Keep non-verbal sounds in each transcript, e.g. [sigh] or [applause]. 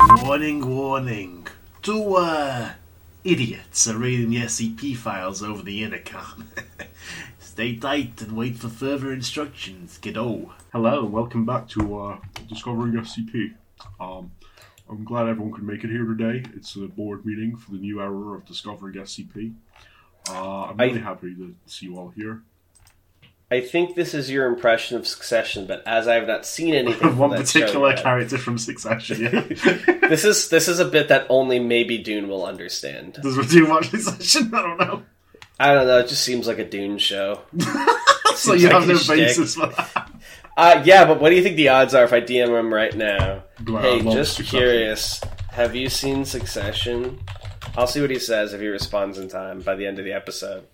Warning, warning. Two, uh, idiots are reading the SCP files over the intercom. [laughs] Stay tight and wait for further instructions, kiddo. Hello, and welcome back to uh, Discovering SCP. Um, I'm glad everyone could make it here today. It's a board meeting for the new era of Discovering SCP. Uh, I'm I- really happy to see you all here. I think this is your impression of Succession, but as I have not seen anything from [laughs] One that show particular yet, character from Succession. Yeah, [laughs] this is this is a bit that only maybe Dune will understand. does do much Succession? I don't know. I don't know. It just seems like a Dune show. [laughs] So you like have no shtick. basis for that. Uh, yeah, but what do you think the odds are if I DM him right now? Hey, just Succession. curious. Have you seen Succession? I'll see what he says if he responds in time by the end of the episode.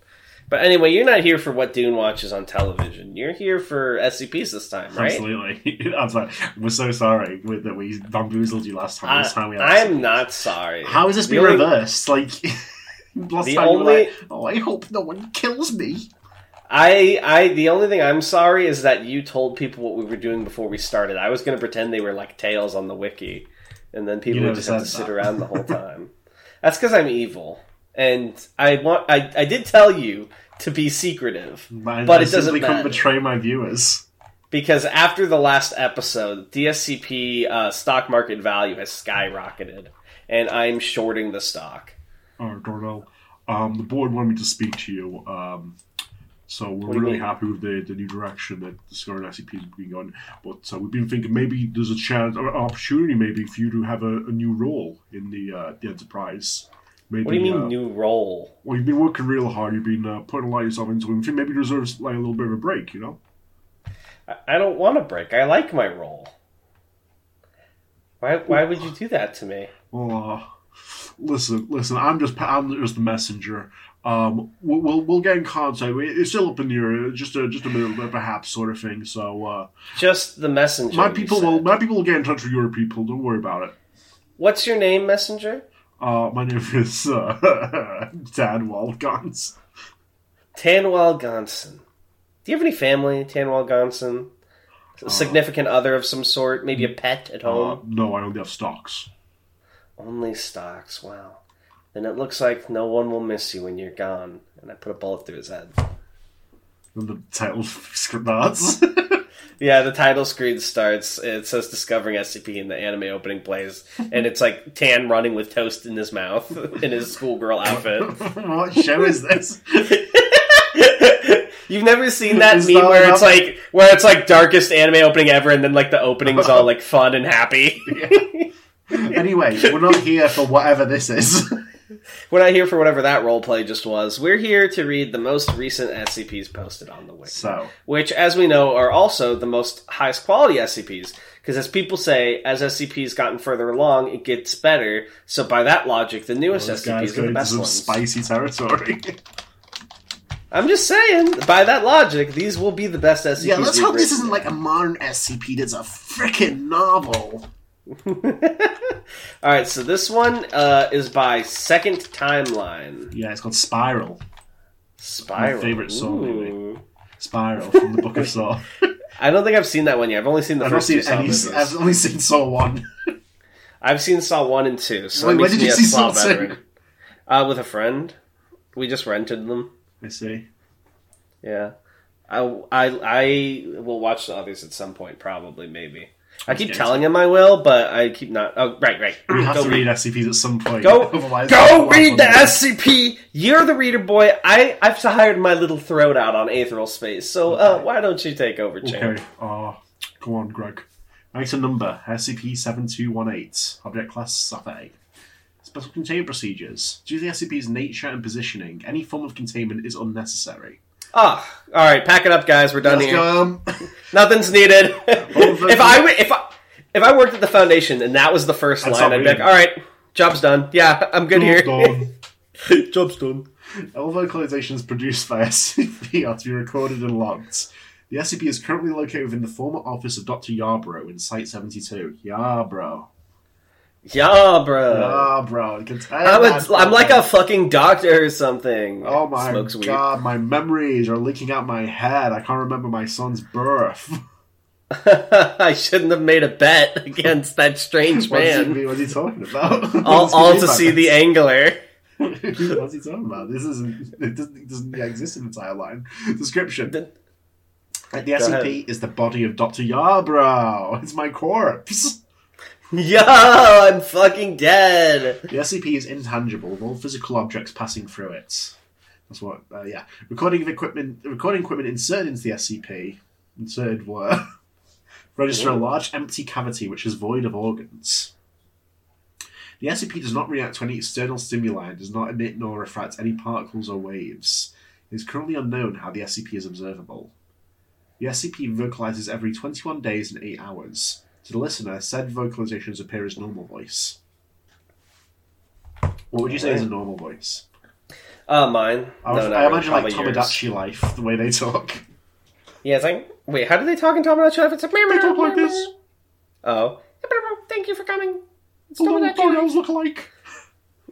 But anyway, you're not here for what Dune watches on television. You're here for SCPs this time, right? Absolutely. [laughs] I'm sorry. We're so sorry with- that we bamboozled you last time. This time we I'm not sorry. How has this only- reversed? Like [laughs] last The time you were only- like, "Oh, I hope no one kills me." I, I, the only thing I'm sorry is that you told people what we were doing before we started. I was going to pretend they were like tales on the wiki, and then people would just have to said sit around the whole [laughs] time. That's because I'm evil, and I want. I, I did tell you to be secretive Man, But I it doesn't couldn't matter. betray my viewers. because after the last episode, DSCP uh, stock market value has skyrocketed, and I'm shorting the stock. Oh, Darnell. Um, the board wanted me to speak to you. Um, so we're What do you really mean? happy with the, the new direction that the Discovery SCP is been on. But uh, we've been thinking maybe there's a chance, or an opportunity maybe for you to have a, a new role in the uh, the Enterprise. Maybe, What do you mean uh, new role? Well, you've been working real hard. You've been uh, putting a lot of yourself into it. Maybe you deserve like a little bit of a break. You know. I- I don't want a break. I like my role. Why? Why would you do that to me? Well, uh, listen, listen. I'm just I'm just the messenger. Um, we'll we'll, we'll get in contact. It's still up in the air, just a just a little bit perhaps sort of thing. So uh, Just the messenger. my people will my people will get in touch with your people. Don't worry about it. What's your name, messenger? Uh, my name [laughs] is uh. [laughs] Tanwell Gonson. Do you have any family, Tanwell Gonson? A significant other of some sort? Maybe a pet at Uh, home? no, I only have stocks. Only stocks. Wow. Then it looks like no one will miss you when you're gone. And I put a bullet through his head. And the title script starts. Yeah, the title screen starts. It says "Discovering SCP" in the anime opening plays, [laughs] and it's like Tan running with toast in his mouth [laughs] in his schoolgirl outfit. [laughs] what show is this? You've never seen that Is meme where enough? it's like where it's like darkest anime opening ever, and then like the opening's all like fun and happy. anyway, we're not here for whatever this is. We're not here for whatever that roleplay just was. We're here to read the most recent SCPs posted on the wiki, so. which, as we know, are also the most highest quality SCPs. Because as people say, as SCPs gotten further along, it gets better. So by that logic, the newest guy's SCPs are the best ones. spicy territory. I'm just saying, by that logic, these will be the best SCPs. Yeah, let's hope this isn't like a modern SCP that's a freaking novel. [laughs] All right, so this one uh, is by Second Timeline. yeah, it's called Spiral. Spiral. favourite song, maybe. Spiral from the Book of Saw. [laughs] I don't think I've seen that one yet. I've only seen the I've first two Saw movies. I've only seen Saw one. I've seen Saw one and two. So Wait, when did you see Saw two? Uh, with a friend. We just rented them. I see. Yeah. I, I, I will watch the others at some point, probably, maybe. I keep telling him I will, but I keep not. Oh, right, right. We have Go to read. read SCPs at some point. Go, [laughs] Otherwise, go read the not. SCP. You're the reader boy. I, I've hired my little throat out on Aethereal Space, so uh, why don't you take over, champ? Okay. Uh, go on, Greg. Item number SCP seven two one eight. Object class Sapphire. Special containment procedures. Due to the SCP's nature and positioning, any form of containment is unnecessary. Ah, all right, pack it up, guys. We're done Let's here. go. Um, [laughs] Nothing's needed. [laughs] if I w- if I if I worked at the foundation and that was the first That's line, I'd be like, all right, job's done. Yeah, I'm good here. Done. [laughs] job's done. All vocalizations produced by SCP are to be recorded and logged. The SCP is currently located within the former office of Dr. Yarbrough in Site 72. Yarbrough. Yeah, bro. Yarbrough. Contain I'm, a, I'm like a fucking doctor or something. Oh my Smokes weed. god, my memories are leaking out my head. I can't remember my son's birth. [laughs] [laughs] I shouldn't have made a bet [laughs] against that strange man. he, what's he talking about? All, all to see the angler. What's he talking about? This isn't. It doesn't, it doesn't exist in the entire line. Description. The- the SCP ahead. is the body of Dr. Yarbrough. It's my corpse. [laughs] Yo, I'm fucking dead. The SCP is intangible, with all physical objects passing through it. That's what, uh, yeah. Recording of equipment, recording equipment inserted into the SCP, inserted were, [laughs] register a large empty cavity which is void of organs. The SCP does not react to any external stimuli and does not emit nor refract any particles or waves. It is currently unknown how the SCP is observable. The SCP vocalizes every 21 days and 8 hours. To the listener, said vocalizations appear as normal voice. What would you say is a normal voice? Uh, mine. I, no, no, I imagine like probably yours. Tomodachi life, the way they talk. Yeah, it's like, wait, how do they talk in Tomodachi Life? It's like, They talk like this. Oh. Thank you for coming. It's Little Tomodachi Life. look alike.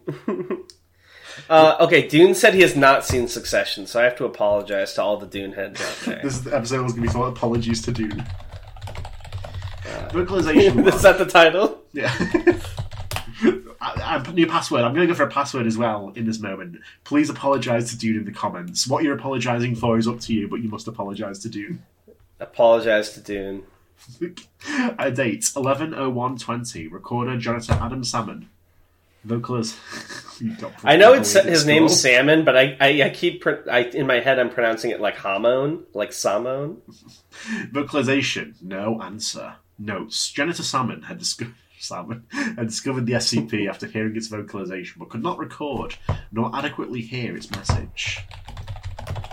[laughs] Uh, okay, Dune said he has not seen Succession, so I have to apologize to all the Dune heads out [laughs] there. This episode was going to be called Apologies to Dune. Uh, Vocalization. [laughs] Is that the title? Yeah. [laughs] I, I'm putting your password. I'm going to go for a password as well in this moment. Please apologise to Dune in the comments. What you're apologising for is up to you, but you must apologise to Dune. Apologize to Dune. [laughs] A date 11.01.20. Recorder Jonathan Adam Salmon. Vocalist. I know it's his Scroll. name's Salmon, but I, I, I keep pr- I, in my head I'm pronouncing it like Hamon, like Samon. Vocalization, no answer. Notes: Janitor Salmon had discovered [laughs] Salmon had discovered the SCP after hearing its vocalization, but could not record nor adequately hear its message.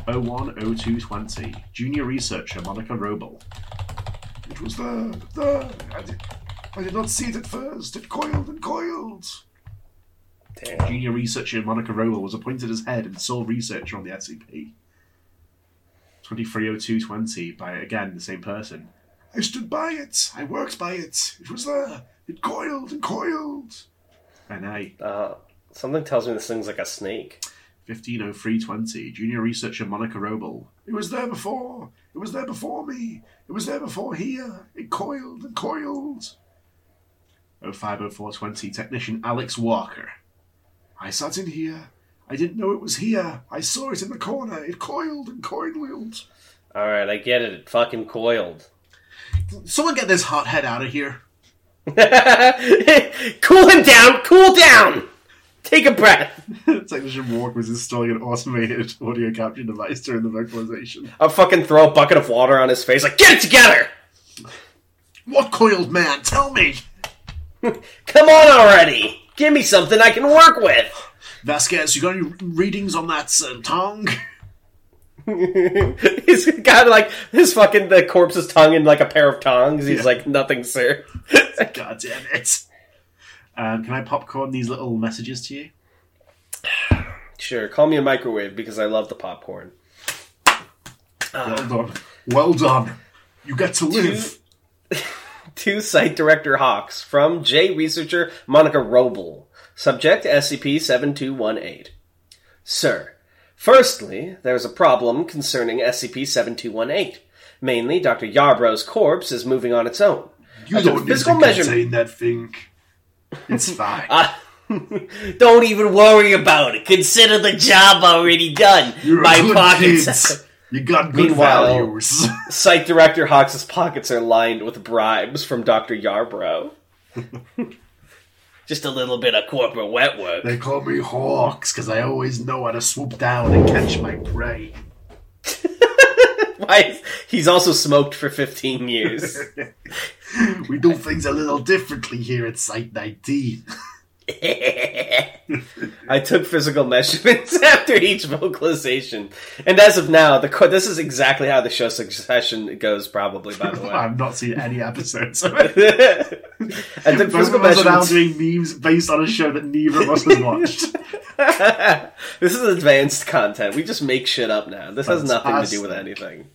010220. Junior researcher Monica Robel. It was there, there. I did, I did not see it at first. It coiled and coiled. Damn. Junior researcher Monica Robel was appointed as head and sole researcher on the SCP. 230220 by, again, the same person. I stood by it. I worked by it. It was there. It coiled and coiled. NA. Uh, something tells me this thing's like a snake. 150320. Junior researcher Monica Robel. It was there before. It was there before me. It was there before here. It coiled and coiled. 050420. Technician Alex Walker. I sat in here. I didn't know it was here. I saw it in the corner. It coiled and coiled. All right, I get it. It fucking coiled. Someone get this hothead out of here. [laughs] cool him down. Cool down. Take a breath. [laughs] It's like Technician Walker was installing an automated [laughs] audio capture device during the vocalization. I'll fucking throw a bucket of water on his face. Like, get it together. What coiled man? Tell me! Come on already. Give me something I can work with. Vasquez, you got any readings on that uh, tongue? [laughs] He's got like his fucking the corpse's tongue in like a pair of tongs. He's Yeah. like, nothing, sir. [laughs] God damn it. Um, can I popcorn these little messages to you? [sighs] Sure, call me a microwave because I love the popcorn. Well done. Well done. You get to live. [laughs] To site director Hawks from J researcher Monica Roble. Subject SCP 7218. Sir, firstly, there's a problem concerning SCP 7218. Mainly, Dr. Yarbrough's corpse is moving on its own. You don't need to measurement- contain that thing. It's [laughs] fine. Ah, [laughs] don't even worry about it. Consider the job already done. You're My pockets. [laughs] You got good Meanwhile- values. Site director Hawks' pockets are lined with bribes from Dr. Yarbrough. Just a little bit of corporate wet work. They call me Hawks because I always know how to swoop down and catch my prey. [laughs] Why? He's also smoked for 15 years. [laughs] We do things a little differently here at Site 19. [laughs] [laughs] I took physical measurements [laughs] after each vocalization, and as of now, the co- this is exactly how the show Succession goes. Probably, by the [laughs] way, I've not seen any episodes of it. I took Both physical of us are now measurements. doing memes based on a show that neither of us has watched. this is advanced content. We just make shit up now. This has nothing to do with Fantastic. anything.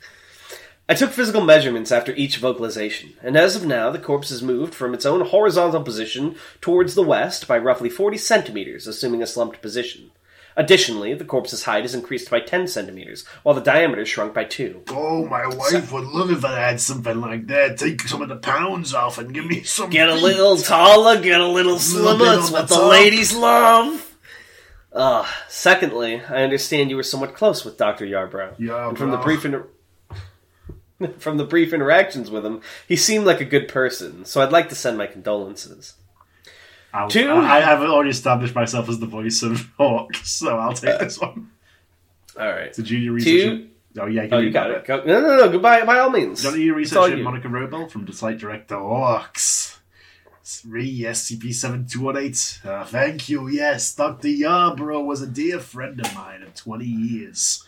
I took physical measurements after each vocalization, and as of now, the corpse has moved from its own horizontal position towards the west by roughly 40 centimeters, assuming a slumped position. Additionally, the corpse's height is increased by 10 centimeters, while the diameter shrunk by 2. Oh, my wife would love if I had something like that. Take some of the pounds off and give me some. Get a little taller, get a little slimmer, it's what the the ladies love! Uh, secondly, I understand you were somewhat close with Dr. Yarbrough. Yeah, and from the brief inter- [laughs] from the brief interactions with him, he seemed like a good person, so I'd like to send my condolences. I'll, Two- I, I have already established myself as the voice of [laughs] Hawk, so I'll take this one. Alright. It's a junior researcher. Two. Oh yeah, Oh, you got it. Go- no, no, no, goodbye, by all means. You all researcher you. Monica Robel from the site director Hawks? Three SCP 7218. Uh, thank you. Yes, Dr. Yarbrough was a dear friend of mine of 20 years.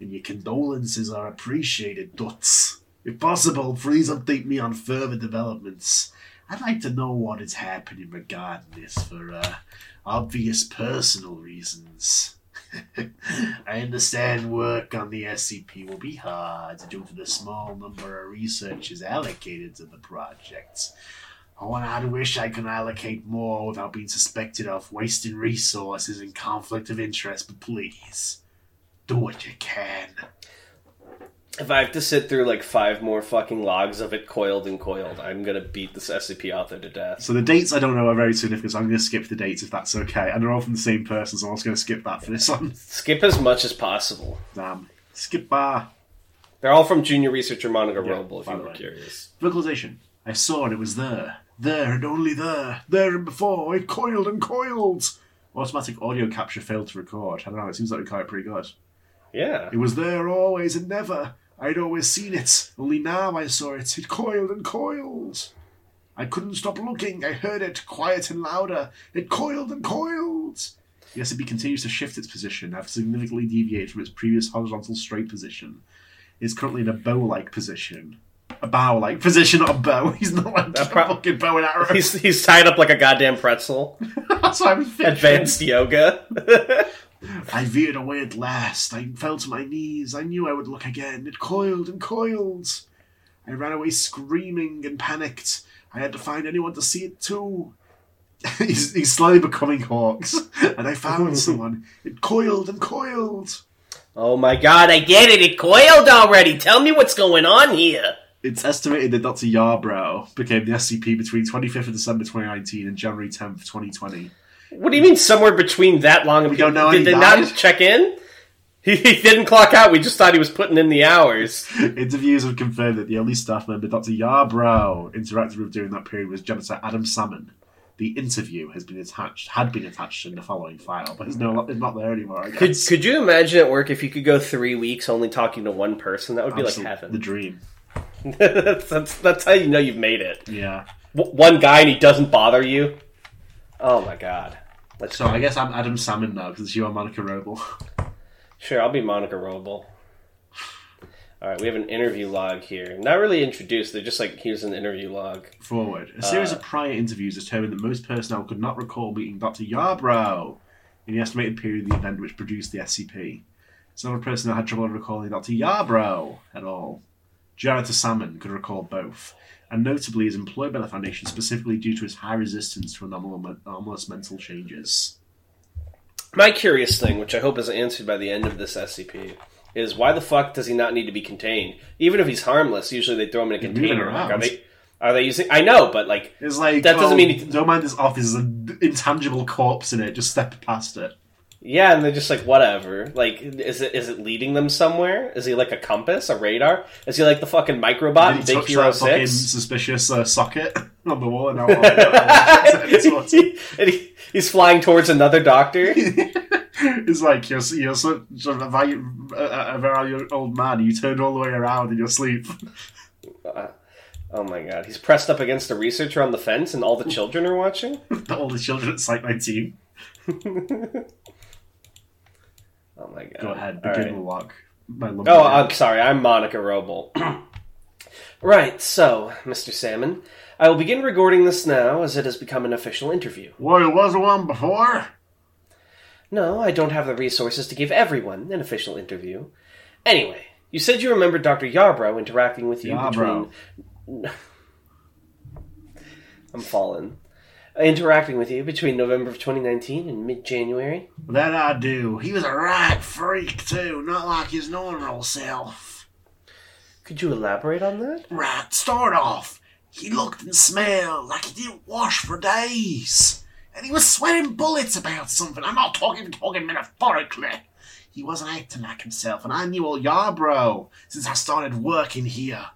And your condolences are appreciated, Duts. If possible, please update me on further developments. I'd like to know what is happening regarding this for uh, obvious personal reasons. [laughs] I understand work on the SCP will be hard due to the small number of researchers allocated to the project. Oh, and I'd wish I could allocate more without being suspected of wasting resources and conflict of interest, but please, do what you can. If I have to sit through like five more fucking logs of it coiled and coiled, I'm gonna beat this SCP author to death. So the dates I don't know are very significant. So I'm to skip the dates if that's okay. And they're all from the same person, so I'm also going to skip that for this one. [laughs] Skip as much as possible. Damn. Skip bar. They're all from junior researcher Monica Yeah, Roble, if you were curious. Vocalization. I saw it, it was there. There and only there. There and before. It coiled and coiled. Automatic audio capture failed to record. I don't know, it seems like we got it pretty good. Yeah. It was there always and never. I'd always seen it. Only now I saw it. It coiled and coiled. I couldn't stop looking. I heard it, quiet and louder. It coiled and coiled. The SCP continues to shift its position, after significantly deviated from its previous horizontal straight position. It is currently in a bow-like position. A bow-like position, not a bow. [laughs] He's not like a pro- fucking bow and arrow. He's, he's tied up like a goddamn pretzel. [laughs] That's what I'm. Advanced yoga. [laughs] I veered away at last. I fell to my knees. I knew I would look again. It coiled and coiled. I ran away screaming and panicked. I had to find anyone to see it too. [laughs] he's, he's slowly becoming Hawks. And I found [laughs] someone. It coiled and coiled. oh my god, I get it. It coiled already. Tell me what's going on here. It's estimated that Dr. Yarbrough became the SCP between 25th of December 2019 and January 10th, 2020. What do you mean somewhere between that long? We don't know Did they died. not check in? [laughs] He, he didn't clock out. We just thought he was putting in the hours. [laughs] Interviews have confirmed that the only staff member Dr. Yarbrough interacted with during that period was janitor Adam Salmon. The interview has been attached, had been attached in the following file, but it's no, it's not there anymore. I Could guess. could you imagine at work if you could go three weeks only talking to one person? That would be Absolute- like heaven. The dream. [laughs] that's, that's that's how you know you've made it. Yeah. W- one guy and he doesn't bother you. Oh my god. Let's So I guess I'm Adam Salmon now because you are Monica Roble. [laughs] Sure, I'll be Monica Roble. All right, we have an interview log here. Not really introduced. They're just like here's an interview log. Forward. A series Uh, of prior interviews determined that most personnel could not recall meeting Dr. Yarbrough in the estimated period of the event which produced the SCP. Some of the personnel had trouble recalling Dr. Yarbrough at all. Janitor Salmon could recall both, and notably is employed by the Foundation specifically due to his high resistance to anomal- anomalous mental changes. My curious thing, which I hope is answered by the end of this SCP, is why the fuck does he not need to be contained? Even if he's harmless, usually they throw him in a container. Like, are they? Are they using? I know, but like, It's like That doesn't oh, mean he- don't mind this office. There's an intangible corpse in it. Just step past it. Yeah, and they're just like, whatever. Like, is it is it leading them somewhere? Is he like a compass, a radar? Is he like the fucking microbot in he Big Hero Six? suspicious uh, socket on the wall? And now and he, he's flying towards another doctor. [laughs] it's like you're you're of a, a, a very old man. You turned all the way around in your sleep. Uh, oh my god, he's pressed up against a researcher on the fence, and all the children are watching. [laughs] all the children at Site 19. Oh my god. Go ahead, All begin right. the log. My lump- Oh, I'm sorry. I'm Monica Roble. [clears throat] right. So, Mr. Salmon, I will begin recording this now, as it has become an official interview. Well, there was one before. No, I don't have the resources to give everyone an official interview. Anyway, you said you remembered Dr. Yarbrough interacting with you Yarbrough. between. [laughs] I'm fallen. Interacting with you between November of 2019 and mid January. That I do. He was a right freak, too, not like his normal self. Could you elaborate on that? Right, start off. He looked and smelled like he didn't wash for days. And he was sweating bullets about something. I'm not talking talking metaphorically. He wasn't acting like himself, and I knew old Yarbrough since I started working here.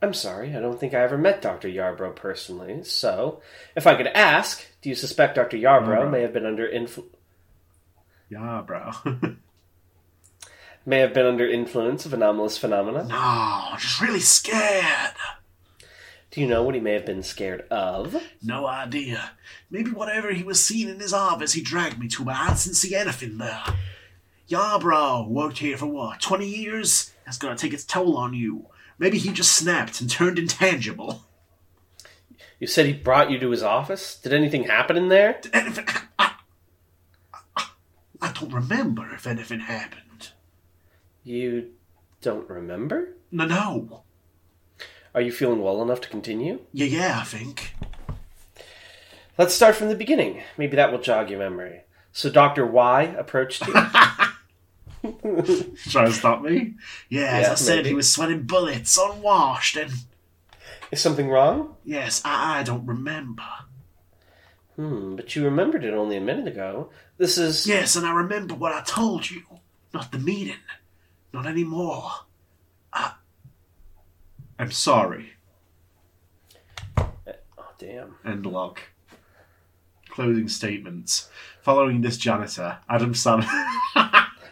I'm sorry, I don't think I ever met Dr. Yarbrough personally, so if I could ask, do you suspect Dr. Yarbrough Yarbrough. may have been under influ- Yeah, bro. [laughs] may have been under influence of anomalous phenomena? No, just really scared. Do you know what he may have been scared of? No idea. Maybe whatever he was seeing in his office he dragged me to, but I didn't see anything there. Yarbrough worked here for what, 20 years? That's gonna take its toll on you. Maybe he just snapped and turned intangible. You said he brought you to his office? Did anything happen in there? I, I, I don't remember if anything happened. You don't remember? No, no. Are you feeling well enough to continue? Yeah, yeah, I think. Let's start from the beginning. Maybe that will jog your memory. So Dr. Y approached you. [laughs] [laughs] Trying to stop me? Yeah, as Yeah, I said, maybe. he was sweating bullets, unwashed, and. Is something wrong? Yes, I, I don't remember. Hmm, but you remembered it only a minute ago. This is. Yes, and I remember what I told you. Not the meeting. Not anymore. I'm sorry. Oh, damn. End log. Closing statements. Following this janitor, Adam Sam. [laughs]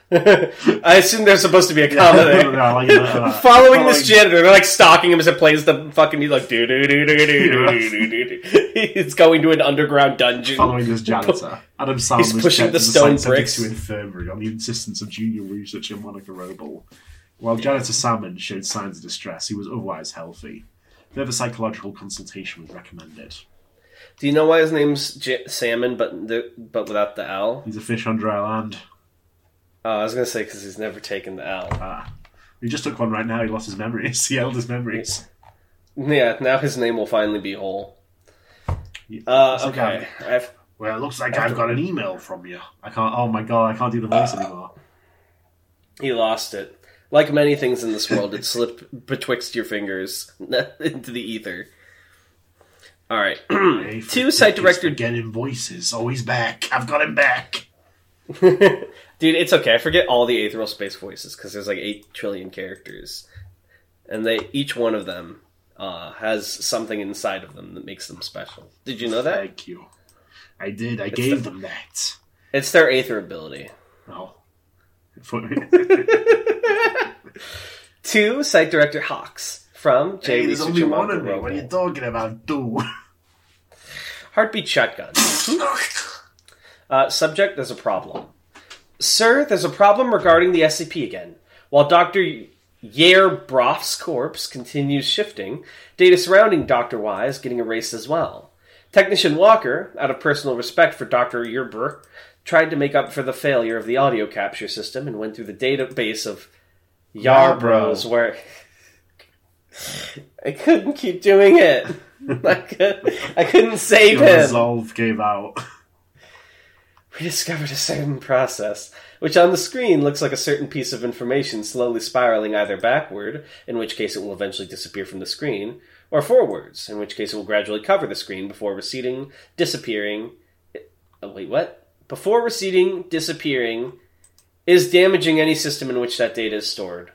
[laughs] I assume there's supposed to be a comedy. there. [laughs] no, like, uh, following, uh, [laughs] following this janitor, they're like stalking him as it plays the fucking He's like do do do do do do do. It's going to an underground dungeon. Following this janitor, Adam Sandler's He's pushing the stone bricks to infirmary on the insistence of junior researcher Monica Roble. While janitor Salmon showed signs of distress, he was otherwise healthy. Further psychological consultation was recommended. Do you know why his name's J- Salmon, but the, but without the L? He's a fish on dry land. Oh, I was gonna say because he's never taken the L. Ah. He just took one right now. He lost his memories. [laughs] He held his memories. Yeah, now his name will finally be whole. Uh, like, okay. Well, it looks like I've got an email from you. I can't. Oh my god! I can't do the voice anymore. he lost it. Like many things in this world, it [laughs] slipped betwixt your fingers [laughs] into the ether. All right. [clears throat] Two site director Getting voices. Oh, he's back. I've got him back. Dude, it's okay. I forget all the Aethereal Space voices because there's like eight trillion characters, and they each one of them uh, has something inside of them that makes them special. Did you know that? Thank you. I did. I gave them that. It's their Aether ability. Oh. [laughs] Two site director Hawks from J. Hey, there's only one of me. What are you talking about, dude? Heartbeat shotgun. [laughs] Uh, subject, there's a problem. Sir, there's a problem regarding the SCP again. While Dr. Yair Broff's corpse continues shifting, data surrounding Dr. Y is getting erased as well. Technician Walker, out of personal respect for Dr. Yerber, tried to make up for the failure of the audio capture system and went through the database of Yarbrough's work. I couldn't keep doing it. [laughs] I, could, I couldn't save Your him. resolve gave out. We discovered a certain process, which on the screen looks like a certain piece of information slowly spiraling either backward, in which case it will eventually disappear from the screen, or forwards, in which case it will gradually cover the screen before receding, disappearing. Oh, wait, what? Before receding, disappearing, is damaging any system in which that data is stored.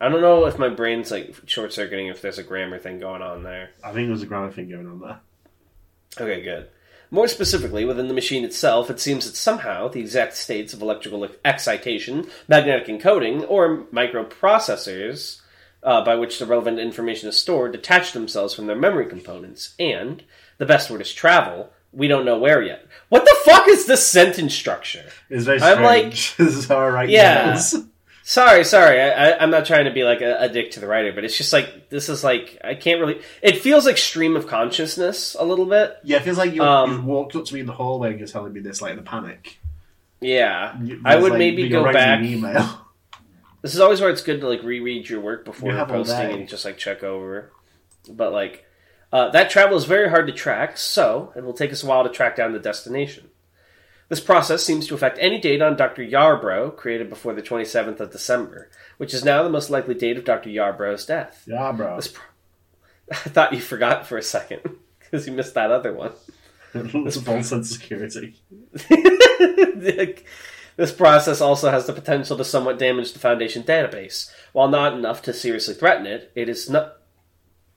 I don't know if my brain's like short circuiting if there's a grammar thing going on there. I think there's a grammar thing going on there. Okay, good. More specifically, within the machine itself, it seems that somehow the exact states of electrical excitation, magnetic encoding, or microprocessors uh, by which the relevant information is stored detach themselves from their memory components, and, the best word is travel, we don't know where yet. What the fuck is this sentence structure? It's very I'm strange. [laughs] this is how I write Yeah. Sorry, sorry, I, I'm not trying to be like a, a dick to the writer, but it's just like, this is like, I can't really. It feels like stream of consciousness a little bit. Yeah, it feels like you, Um, you walked up to me in the hallway and you're telling me this like in a panic. Yeah. You- I would like maybe go back. an email. This is always where it's good to like reread your work before You posting and just like check over. But like, Uh, that travel is very hard to track, so it will take us a while to track down the destination. This process seems to affect any date on Dr. Yarbrough created before the 27th of December, which is now the most likely date of Dr. Yarbrough's death. Bro. This pro- [laughs] I thought you forgot for a second [laughs] because you missed that other one. It's a false sense security. [laughs] this process also has the potential to somewhat damage the Foundation database. While not enough to seriously threaten it, it is not.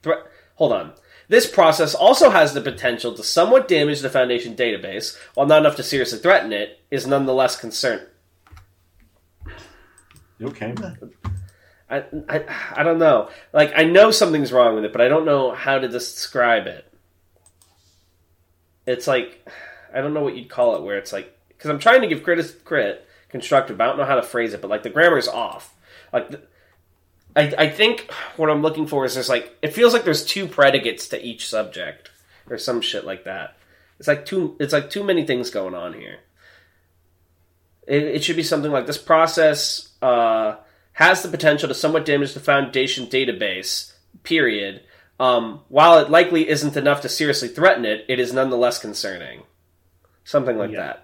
Thre- Hold on. This process also has the potential to somewhat damage the Foundation database, while not enough to seriously threaten it, is nonetheless concerned. You okay, man? I, I, I don't know. Like, I know something's wrong with it, but I don't know how to describe it. It's like, I don't know what you'd call it, where it's like, because I'm trying to give crit, crit constructive, but I don't know how to phrase it, but like the grammar's off. Like, the, I, I think what I'm looking for is there's like, it feels like there's two predicates to each subject, or some shit like that. It's like too, it's like too many things going on here. It, it should be something like this process, uh, has the potential to somewhat damage the Foundation database, period. Um, while it likely isn't enough to seriously threaten it, it is nonetheless concerning. Something like Yeah.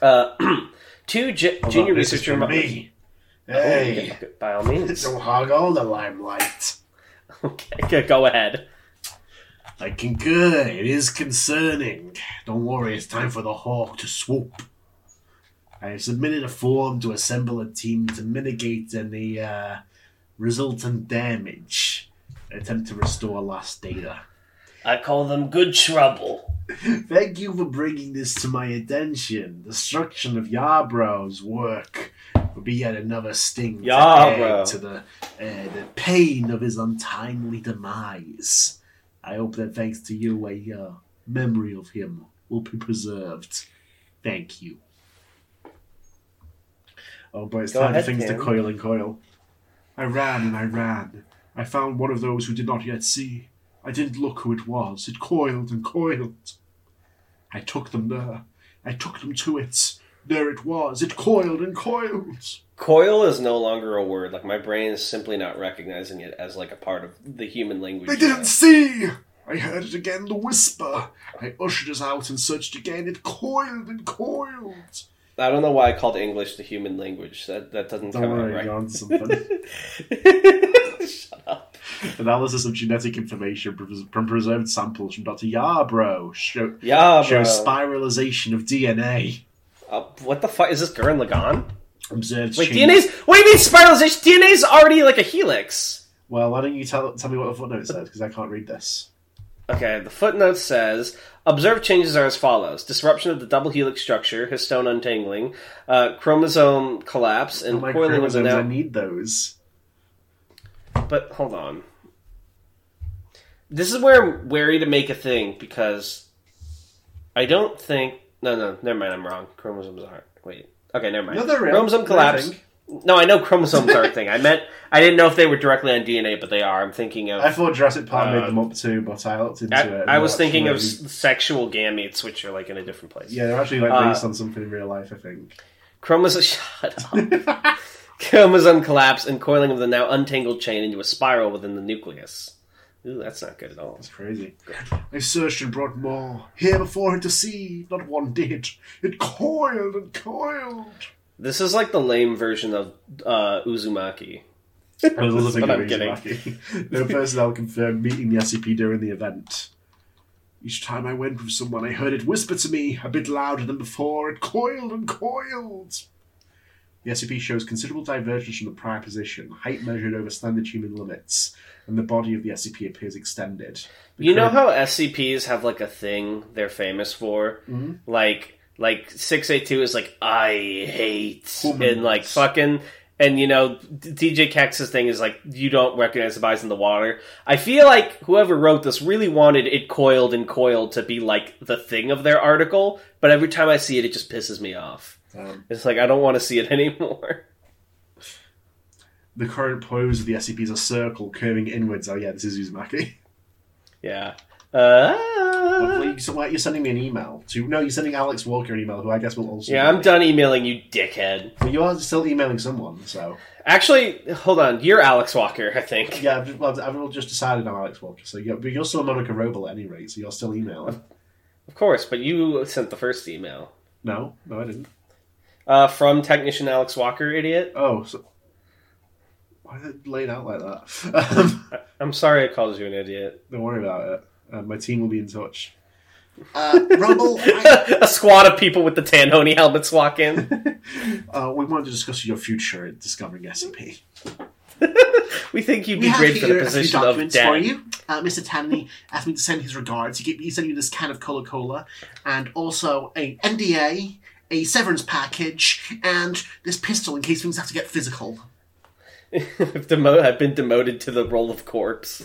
that. Uh, [clears throat] two junior on, this is researcher. from me. Hey, by all means. [laughs] don't hog all the limelight. Okay, go ahead. I concur. It is concerning. Don't worry, it's time for the hawk to swoop. I have submitted a form to assemble a team to mitigate any uh, resultant damage. Attempt to restore lost data. I call them good trouble. [laughs] Thank you for bringing this to my attention. Destruction of Yarbrough's work would be yet another sting to Yarbrough. add to the, uh, the pain of his untimely demise. I hope that thanks to you, a uh, memory of him will be preserved. Thank you. Oh, but it's Go time for ahead, things to Cam. coil and coil. I ran and I ran. I found one of those who did not yet see. I didn't look who it was. It coiled and coiled. I took them there. I took them to it. There it was. It coiled and coiled. Coil is no longer a word. Like my brain is simply not recognizing it as like a part of the human language. They didn't see. I heard it again, the whisper. I ushered us out and searched again. It coiled and coiled. I don't know why I called English the human language. That that doesn't Don't come worry, right. you're on [laughs] something. Shut up. Analysis of genetic information from- from preserved samples from Dr. Yarbrough show, Yeah, shows spiralization of DNA. Uh, what the fuck is this Gurren Lagann? Observed Wait, DNA's. What do you mean spiralization? DNA's already like a helix. Well, why don't you tell tell me what the footnote says because I can't read this. Okay, the footnote says observed changes are as follows: disruption of the double helix structure, histone untangling, uh, chromosome collapse, and Oh, coiling of the chromosomes, I need those. But hold on. This is where I'm wary to make a thing because I don't think. No, no, never mind. I'm wrong. Chromosomes aren't. Wait. Okay, never mind. No, they're real. Chromosome They're a collapse. thing. No, I know chromosomes are a thing. I meant I didn't know if they were directly on DNA, but they are. I'm thinking of. I thought Jurassic Park made them up too, but I looked into I, it. and I was they're thinking of actually- s- sexual gametes, which are like in a different place. Yeah, they're actually like uh, based on something in real life, I think. Chromosome. [laughs] Shut up. [laughs] Chromosome collapse and coiling of the now untangled chain into a spiral within the nucleus. Ooh, that's not good at all. That's crazy. I searched and brought more. Here before him to see, not one did. It coiled and coiled. This is like the lame version of uh, Uzumaki. I was also thinking I'm. No personnel confirmed meeting the SCP during the event. Each time I went with someone, I heard it whisper to me, a bit louder than before. It coiled and coiled. The SCP shows considerable divergence from the prior position, height measured over standard human limits, and the body of the SCP appears extended. The You know how SCPs have like a thing they're famous for? Mhm. Like like 682 is like I hate Humans. and like fucking and you know djkaktus's thing is like you don't recognize the bodies in the water. I feel like whoever wrote this really wanted it coiled and coiled to be like the thing of their article, but every time I see it it just pisses me off. Um, It's like I don't want to see it [laughs] anymore. the current pose of the SCP is a circle curving inwards. Oh yeah, this is Uzumaki. Yeah. Uh, so why- you're sending me an email to no, you're sending Alex Walker an email, who I guess will also. Yeah, I'm done emailing you, dickhead. Well, you are still emailing someone, so Actually, hold on. You're Alex Walker, I think. yeah. I've, well, I've just decided I'm Alex Walker, so yeah, but you're still a Monica Roble at any rate, so you're still emailing. Of course, but you sent the first email. No, no, I didn't. Uh, from technician Alex Walker, idiot. Oh, so why did it laid out like that? Um, I'm sorry I called you an idiot. don't worry about it. Uh, my team will be in touch. Uh, Rumble, [laughs] I, a squad of people with the Tanhoney helmets walk in. [laughs] Uh, we wanted to discuss your future in discovering SCP. [laughs] We think you'd be have great for the here a few position of documents for Dan. you. Uh, Mr. Tanny asked me to send his regards. He, gave, he sent you this can of Cola Cola and also a NDA, a severance package, and this pistol in case things have to get physical. [laughs] I've, I've been demoted to the role of corpse.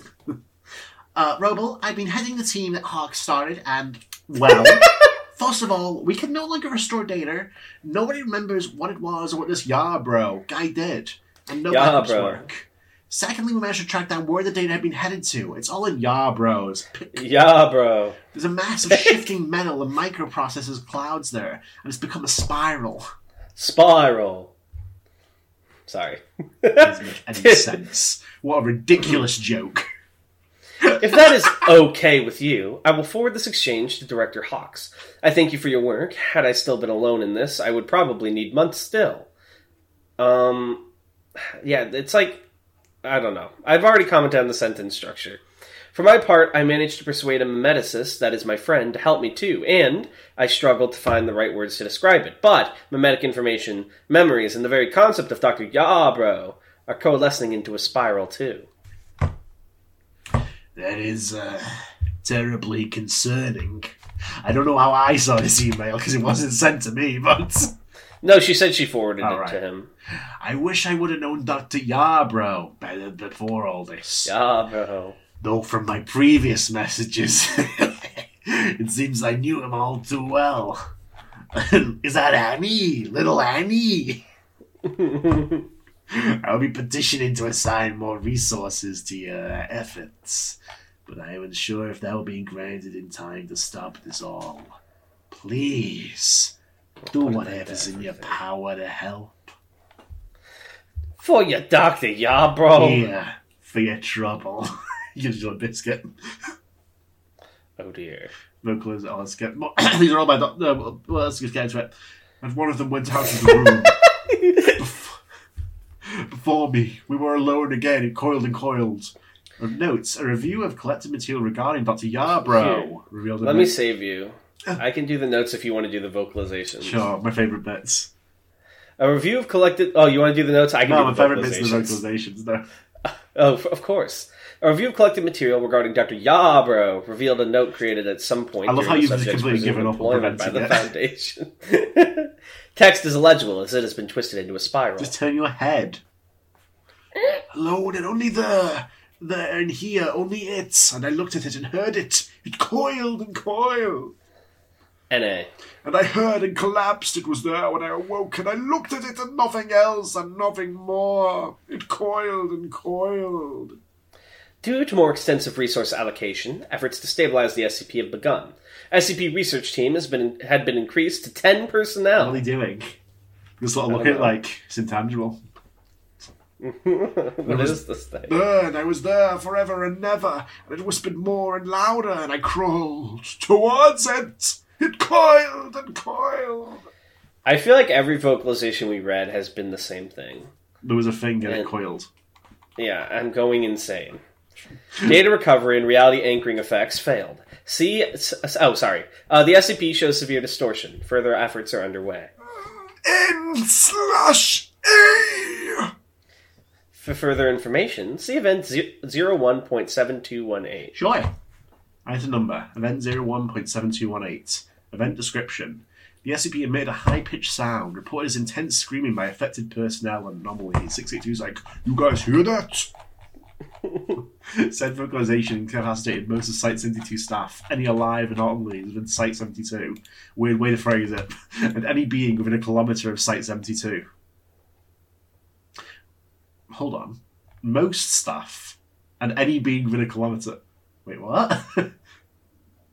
Uh, Roble, I've been heading the team that Hawk started, and Well, [laughs] first of all, we can no longer restore data. Nobody remembers what it was or what this Yarbrough. guy did, and no Yeah, bro. work. Secondly, we managed to track down where the data had been headed to. It's all in Yarbrough's. Yeah, bro. There's a massive [laughs] shifting metal and microprocessors clouds there, and it's become a spiral. Spiral. Sorry. Doesn't make [laughs] any sense. What a ridiculous [clears throat] joke. If that is okay with you, I will forward this exchange to Director Hawks. I thank you for your work. Had I still been alone in this, I would probably need months still. Um, yeah, it's like I don't know. I've already commented on the sentence structure. For my part, I managed to persuade a memeticist, that is my friend, to help me too, and I struggled to find the right words to describe it. But memetic information, memories, and the very concept of Dr. Yabro are coalescing into a spiral too. That is uh, terribly concerning. I don't know how I saw this email because it wasn't sent to me, [laughs] but No, she said she forwarded All it right. to him. I wish I would have known Dr. Yarbrough better before all this. Yabro. Though from my previous messages, [laughs] it seems I knew him all too well. [laughs] is that Annie? Little Annie? [laughs] I'll be petitioning to assign more resources to your efforts, but I am unsure if that will be granted in time to stop this all. Please, do whatever's in your power to help. For your doctor, Yabro. Here, for your trouble. [laughs] Use your biscuit. Oh dear. Vocals, let's get. [coughs] These are all my. doc- No, well, let's just get into it. And one of them went out of the room. [laughs] Bef- Before me, we were alone again. It coiled and coiled. Of notes, a review of collected material regarding Dr. Yarbrough revealed. a Let me save you. I can do the notes if you want to do the vocalizations. Sure, my favourite bits. A review of collected. Oh, you want to do the notes? I can No, do my the favourite bits are the vocalizations. No. [laughs] Oh, of course. A review of collected material regarding Dr. Yabro revealed a note created at some point. I love how you've subject's completely given up on by the preventing Foundation. [laughs] Text is illegible as it has been twisted into a spiral. Just turn your head. alone and only there, there and here, only it. And I looked at it and heard it. It coiled and coiled. NA. And I heard and collapsed. It was there when I awoke, and I looked at it and nothing else and nothing more. It coiled and coiled. Due to more extensive resource allocation, efforts to stabilize the SCP have begun. SCP research team has been had been increased to ten personnel. What are personnel. they doing? Just sort of look at know. like it's intangible. [laughs] what is this thing? There, and I was there forever and never. And it whispered more and louder, and I crawled towards it. It coiled and coiled. I feel like every vocalization we read has been the same thing. There was a thing and it coiled. Yeah, I'm going insane. Data recovery and reality anchoring effects failed. See, s- s- oh, sorry. Uh, the SCP shows severe distortion. Further efforts are underway. N slash A. For further information, see event ze- 01.7218. Sure. Item number event 01.7218. Event description. The SCP emitted a high pitched sound, reported as intense screaming by affected personnel and anomaly. 682 is like, You guys hear that? [laughs] Said vocalization incapacitated most of Site 72 staff. Any alive anomalies within Site 72. Weird way to phrase it. [laughs] and any being within a kilometre of Site 72. Hold on. Most staff and any being within a kilometre. Wait, what? [laughs]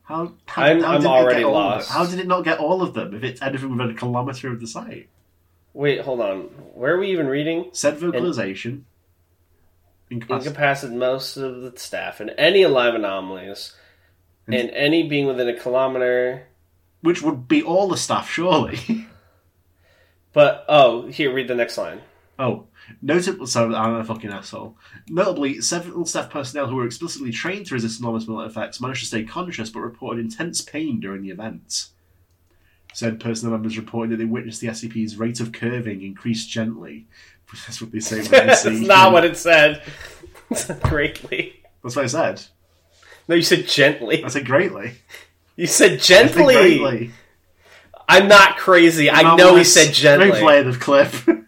How, how, I'm- how I'm did it already lost. How did it not get all of them if it's anything within a kilometre of the site? Wait, hold on. Where are we even reading? Said vocalization. Incapacity. Incapacitated most of the staff and any alive anomalies, and any being within a kilometer. which would be all the staff, surely. [laughs] But oh, here, read the next line. oh, notable. So I'm a fucking asshole. Notably, several staff personnel who were explicitly trained to resist enormous mental effects managed to stay conscious but reported intense pain during the event. Said personnel members reported that they witnessed the SCP's rate of curving increase gently. [laughs] That's what they say when they [laughs] That's see. not what it said. [laughs] greatly. That's what I said. No, you said gently. I said greatly. You said I gently. greatly. I'm not crazy. I Now know he said gently. Replay the clip.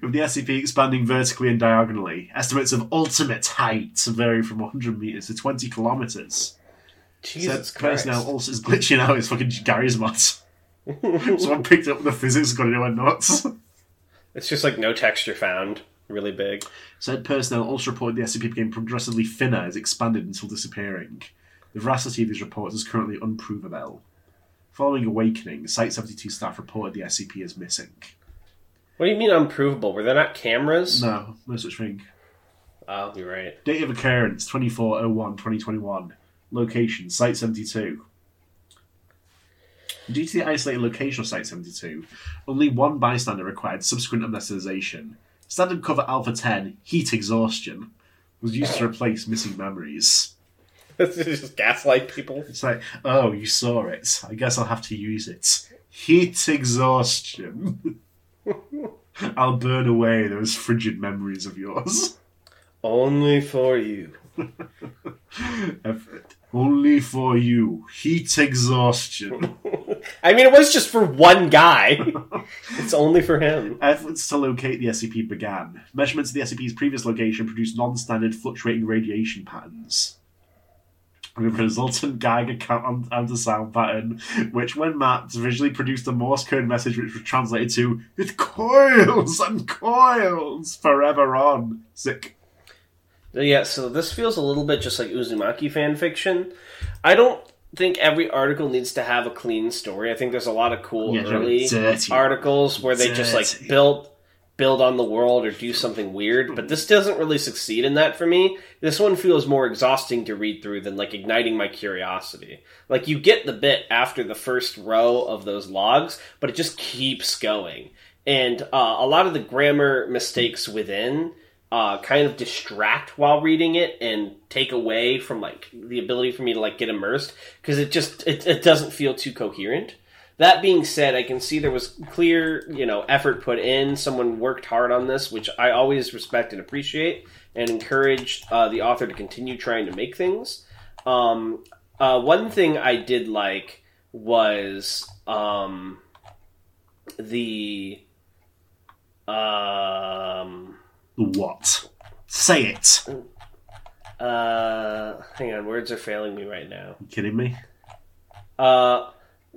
With the SCP expanding vertically and diagonally, estimates of ultimate height vary from 100 meters to 20 kilometers. Jesus Said Christ. personnel also is glitching out his fucking Garry's mod. [laughs] Someone [laughs] picked up the physics, got it went nuts. It's just like no texture found. Really big. Said personnel also reported the SCP became progressively thinner as it expanded until disappearing. The veracity of these reports is currently unprovable. Following Awakening, Site 72 staff reported the SCP as missing. What do you mean unprovable? Were there not cameras? No, no such thing. Oh, you're right. Date of occurrence 2401 2021. Location Site 72. Due to the isolated location of Site 72, only one bystander required subsequent amnesticization. Standard cover Alpha 10, Heat Exhaustion, was used to replace missing memories. [laughs] This is just gaslight people. It's like, oh, you saw it. I guess I'll have to use it. Heat Exhaustion. [laughs] I'll burn away those frigid memories of yours. Only for you. [laughs] Effort. Only for you. Heat exhaustion. [laughs] I mean, it was just for one guy. [laughs] it's only for him. Efforts to locate the SCP began. Measurements of the SCP's previous location produced non-standard fluctuating radiation patterns. With a resultant Geiger count and the sound pattern, which, when mapped, visually produced a Morse code message which was translated to "It coils and coils forever on." Sick. Uh, yeah, so this feels a little bit just like Uzumaki fan fiction. I don't think every article needs to have a clean story. I think there's a lot of cool Yeah, early dirty. articles where they just like Dirty. Build on the world or do something weird, but this doesn't really succeed in that for me. This one feels more exhausting to read through than like igniting my curiosity. Like you get the bit after the first row of those logs, but it just keeps going. And uh, a lot of the grammar mistakes within uh, kind of distract while reading it and take away from like the ability for me to like get immersed because it just it, it doesn't feel too coherent. That being said, I can see there was clear, you know, effort put in. Someone worked hard on this, which I always respect and appreciate, and encourage uh, the author to continue trying to make things. Um, uh, one thing I did like was um, the um, What? Say it. uh, hang on, words are failing me right now. You kidding me? Uh,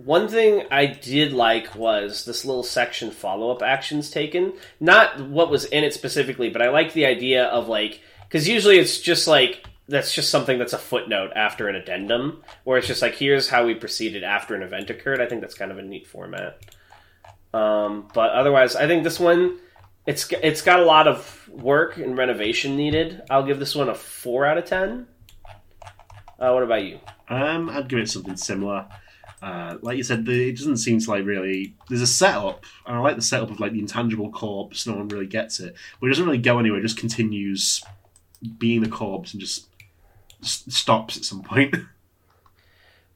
one thing I did like was this little section follow up actions taken. Not what was in it specifically, but I like the idea of like, because usually it's just like, that's just something that's a footnote after an addendum, where it's just like, here's how we proceeded after an event occurred. I think that's kind of a neat format. Um, but otherwise, I think this one, it's it's got a lot of work and renovation needed. I'll give this one a four out of ten. Uh, what about you? Um, I'd give it something similar. Uh, like you said, the, it doesn't seem to like really. There's a setup, and I like the setup of like the intangible corpse. No one really gets it, but it doesn't really go anywhere. It just continues being the corpse and just, stops at some point. [laughs]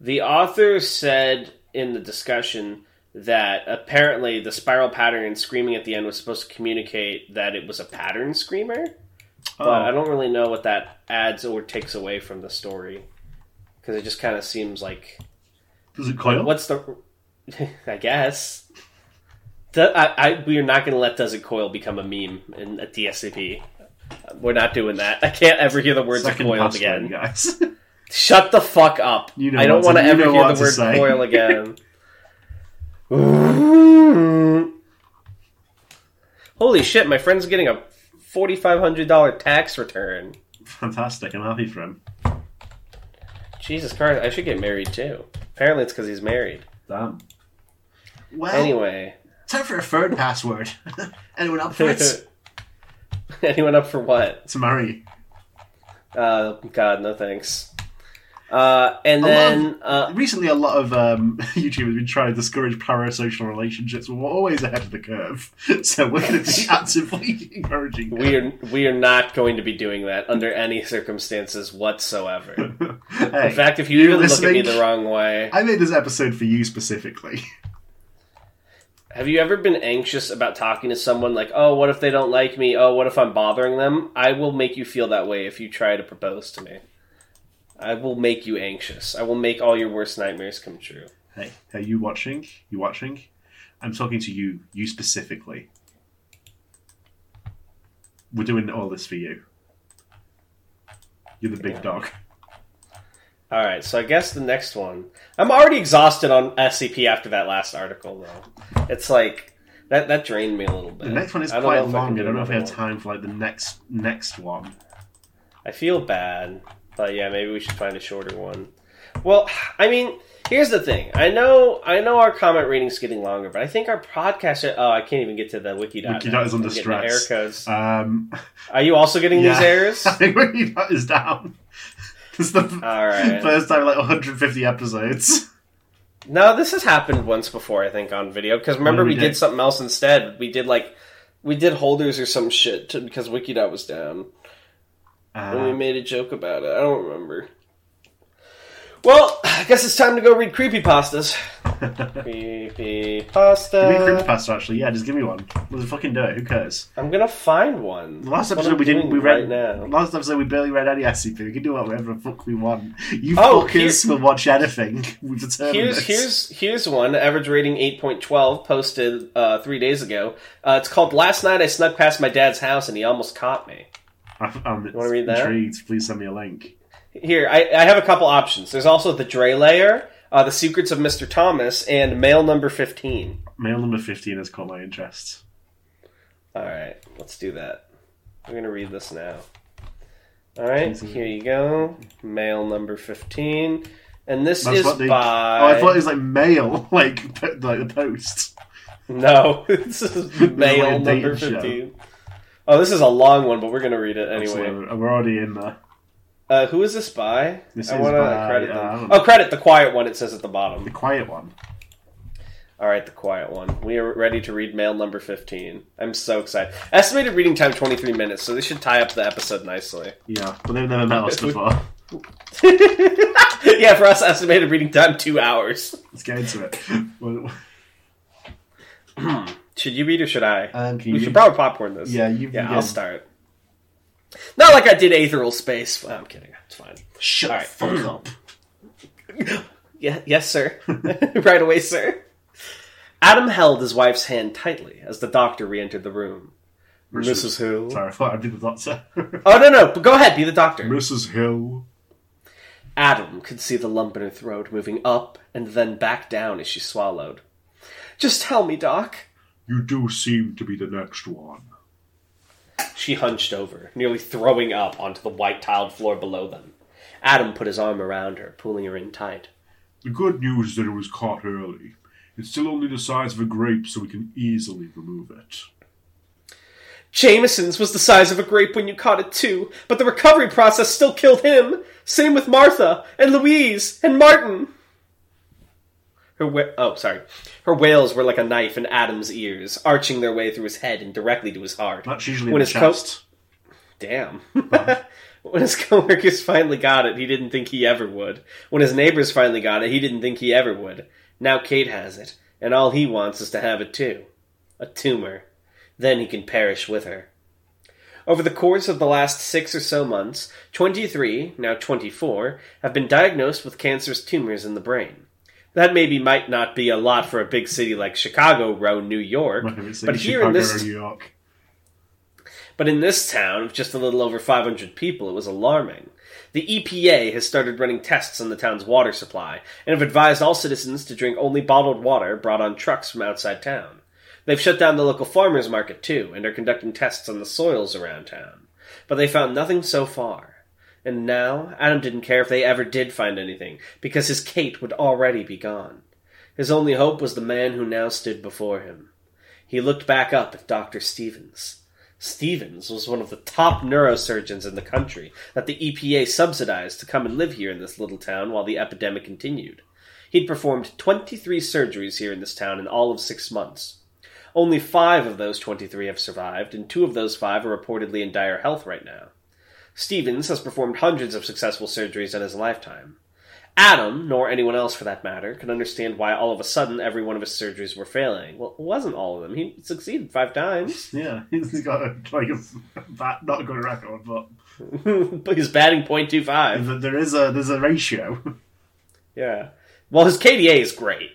The author said in the discussion that apparently the spiral pattern and screaming at the end was supposed to communicate that it was a pattern screamer, but I Oh, don't really know what that adds or takes away from the story because it just kind of seems like does it coil? what's the [laughs] I guess. I, I, we are not going to let "Does it coil" become a meme in at DSCP. We're not doing that. I can't ever hear the words Second password, again. guys. [laughs] Shut the fuck up. You know I don't want to- ever hear the word say. coil [laughs] again. Holy shit, my friend's getting a $4,500 tax return. Fantastic. I'm happy for him. Jesus Christ, I should get married too. Apparently, it's because he's married. Damn. Well, Anyway, time for a third password. [laughs] Anyone up for it? [laughs] anyone up for what? To marry. Uh, God, no thanks. Uh, and A then of- uh, Recently, a lot of um, [laughs] YouTube has been trying to discourage parasocial relationships, we're always ahead of the curve. [laughs] So we're going to be [laughs] actively encouraging them. we are we are not going to be doing that under any circumstances whatsoever. Hey, In fact, if you even look at me the wrong way, I made this episode for you specifically. have you ever been anxious about talking to someone like, "Oh, what if they don't like me? Oh, what if I'm bothering them?" I will make you feel that way if you try to propose to me. I will make you anxious. I will make all your worst nightmares come true. Hey, are you watching? You watching? I'm talking to you, you specifically. We're doing all this for you. You're the big Yeah. dog. All right, so I guess the next one. I'm already exhausted on SCP after that last article, though. It's like that that drained me a little bit. The next one is I don't quite know if I long. I do don't know if we have time for like the next next one. I feel bad, but yeah, maybe we should find a shorter one. Well, I mean, here's the thing. I know, I know, our comment reading's getting longer, but I think our podcast. Oh, I can't even get to the wiki. Wikidot is under I'm getting the stress. Error codes. Um, Are you also getting yeah. these errors? [laughs] I think Wikidot is down. [laughs] It's the All right. first time in like 150 episodes. No, this has happened once before, I think, on video. Because remember, we did we did something else instead. We did like, we did holders or some shit to, because Wikidot was down, and we Uh, made a joke about it. I don't remember. Well, I guess it's time to go read creepypastas. [laughs] Give me Creepypasta. creepypasta actually. Yeah, just give me one. Let's fucking do it. Who cares? I'm gonna find one. The last episode we didn't. We read. right now. Last episode we barely read any SCP. We can do whatever the fuck we want. You Oh, fuckers will watch anything. [laughs] We've determined Here's this. here's here's one average rating eight point twelve posted uh, three days ago. Uh, it's called "Last Night I Snuck Past My Dad's House and He Almost Caught Me." I'm, I'm wanna read that? intrigued. Please send me a link. Here, I, I have a couple options. There's also the Dre layer, uh, the Secrets of Mr. Thomas, and Mail Number Fifteen. Mail number 15 has caught my interest. All right, let's do that. I'm gonna read this now. All right, here you go. Mail number fifteen, and this That's is they- by. Oh, I thought it was like mail, [laughs] like like the post. No, [laughs] this is mail like number dating show. Fifteen. Oh, this is a long one, but we're gonna read it anyway. Absolutely. We're already in there. Uh, who is this by? This I is want to credit uh, I them. Oh, credit the quiet one. It says at the bottom. The quiet one. All right, the quiet one. We are ready to read mail number 15. I'm so excited. Estimated reading time 23 minutes, so this should tie up the episode nicely. Yeah, but they've never met us [laughs] before. yeah, for us, estimated reading time 2 hours. Let's get into it. [laughs] [clears throat] [clears throat] Should you read or should I? Um, we should read- probably popcorn this. Yeah, you Yeah, begin. I'll start. Not like I did Aethereal Space. Well, I'm kidding. It's fine. Shut All the fuck up. [clears throat] Yeah, yes, sir. [laughs] right away, sir. Adam held his wife's hand tightly as the doctor re-entered the room. Mrs. Hill. Sorry, I thought I'd be the doctor. [laughs] Oh no, no, but go ahead, be the doctor. Mrs. Hill. Adam could see the lump in her throat moving up and then back down as she swallowed. Just tell me, Doc. You do seem to be the next one. She hunched over, nearly throwing up onto the white tiled floor below them. Adam put his arm around her, pulling her in tight. The good news is that it was caught early. It's still only the size of a grape, so we can easily remove it. Jameson's was the size of a grape when you caught it too, but the recovery process still killed him. Same with Martha and Louise and Martin. Her wa- oh, sorry. Her wails were like a knife in Adam's ears, arching their way through his head and directly to his heart. That's usually When in his chest. Damn. [laughs] when his coworkers finally got it, he didn't think he ever would. When his neighbors finally got it, he didn't think he ever would. Now Kate has it, and all he wants is to have it too. A tumor. Then he can perish with her. Over the course of the last six or so months, 23, now 24, have been diagnosed with cancerous tumors in the brain. That maybe might not be a lot for a big city like Chicago, row New York, but here in this New York. but in this town of just a little over 500 people, it was alarming. The EPA has started running tests on the town's water supply and have advised all citizens to drink only bottled water brought on trucks from outside town. They've shut down the local farmers market too and are conducting tests on the soils around town. But they found nothing so far. And now, Adam didn't care if they ever did find anything, because his Kate would already be gone. His only hope was the man who now stood before him. He looked back up at Dr. Stevens. Stevens was one of the top neurosurgeons in the country that the EPA subsidized to come and live here in this little town while the epidemic continued. He'd performed 23 surgeries here in this town in all of six months. Only five of those 23 have survived, and two of those five are reportedly in dire health right now. Stevens has performed hundreds of successful surgeries in his lifetime. Adam, nor anyone else for that matter, could understand why all of a sudden every one of his surgeries were failing. Well, it wasn't all of them. He succeeded five times. [laughs] Yeah, he's got a, like a bad, not a good record, but [laughs] but he's batting .25. there is a there's a ratio. [laughs] Yeah. Well, his KDA is great.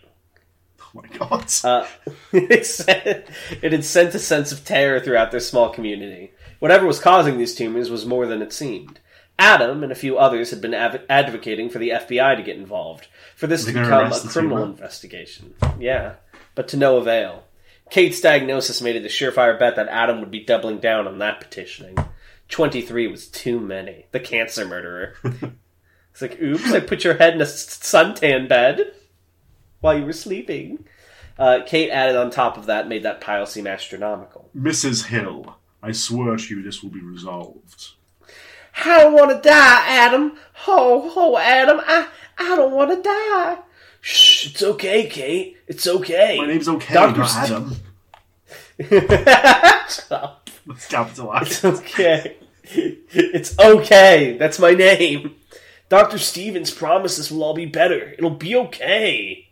Oh my god! Uh, it had sent a sense of terror throughout their small community. Whatever was causing these tumors was more than it seemed. Adam and a few others had been adv- advocating for the FBI to get involved, for this They're to become a criminal investigation. Yeah, but to no avail. Kate's diagnosis made it a surefire bet that Adam would be doubling down on that petitioning. 23 was too many. The cancer murderer. [laughs] it's like, oops, I put your head in a suntan bed while you were sleeping. Uh, Kate added on top of that, made that pile seem astronomical. Mrs. Hill, I swear to you, this will be resolved. I don't want to die, Adam. Oh, oh, Adam, I, I don't want to die. Shh, it's okay, Kate. It's okay. My name's okay, Dr. not Adam. [laughs] Shut up. Let's capitalize. It's okay. It's okay. That's my name. Dr. Stevens promises we'll all be better. It'll be okay.